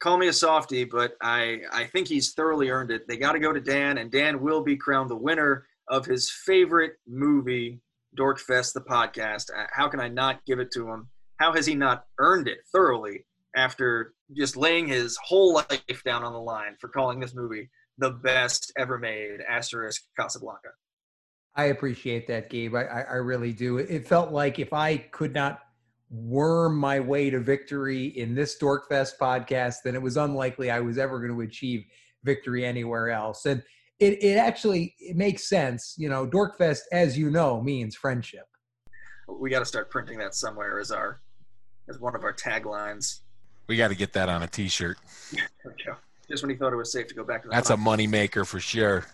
call me a softy, but I, I think he's thoroughly earned it. They got to go to Dan, and Dan will be crowned the winner of his favorite movie, Dorkfest, the podcast. Uh, how can I not give it to him? How has he not earned it thoroughly after just laying his whole life down on the line for calling this movie the best ever made, asterisk Casablanca? I appreciate that, Gabe. I, I really do. It felt like if I could not worm my way to victory in this Dorkfest podcast, then it was unlikely I was ever going to achieve victory anywhere else. And it, it actually it makes sense. You know, Dorkfest, as you know, means friendship. We got to start printing that somewhere as our as one of our taglines. We got to get that on a T-shirt. okay. Just when he thought it was safe to go back to the That's a money maker for sure.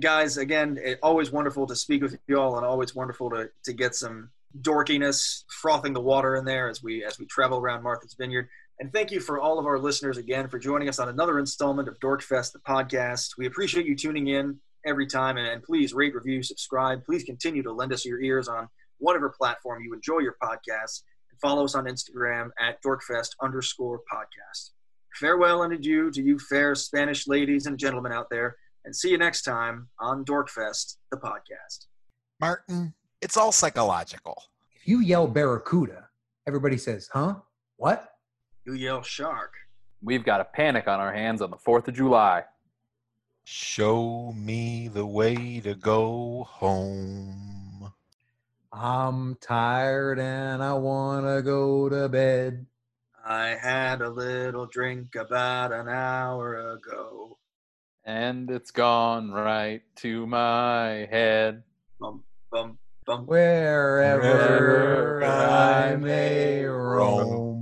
Guys, again, it, always wonderful to speak with you all, and always wonderful to to get some dorkiness, frothing the water in there as we as we travel around Martha's Vineyard. And thank you for all of our listeners again for joining us on another installment of Dorkfest, the podcast. We appreciate you tuning in every time, and, please rate, review, subscribe. Please continue to lend us your ears on whatever platform you enjoy your podcasts, and follow us on Instagram at Dorkfest underscore podcast. Farewell and adieu to you fair Spanish ladies and gentlemen out there, and see you next time on Dorkfest, the podcast. Martin, it's all psychological. If you yell barracuda, everybody says, huh? What? You yell shark. We've got a panic on our hands on the 4th of July. Show me the way to go home. I'm tired and I want to go to bed. I had a little drink about an hour ago. And it's gone right to my head. Bum, bum, Wherever I may roam.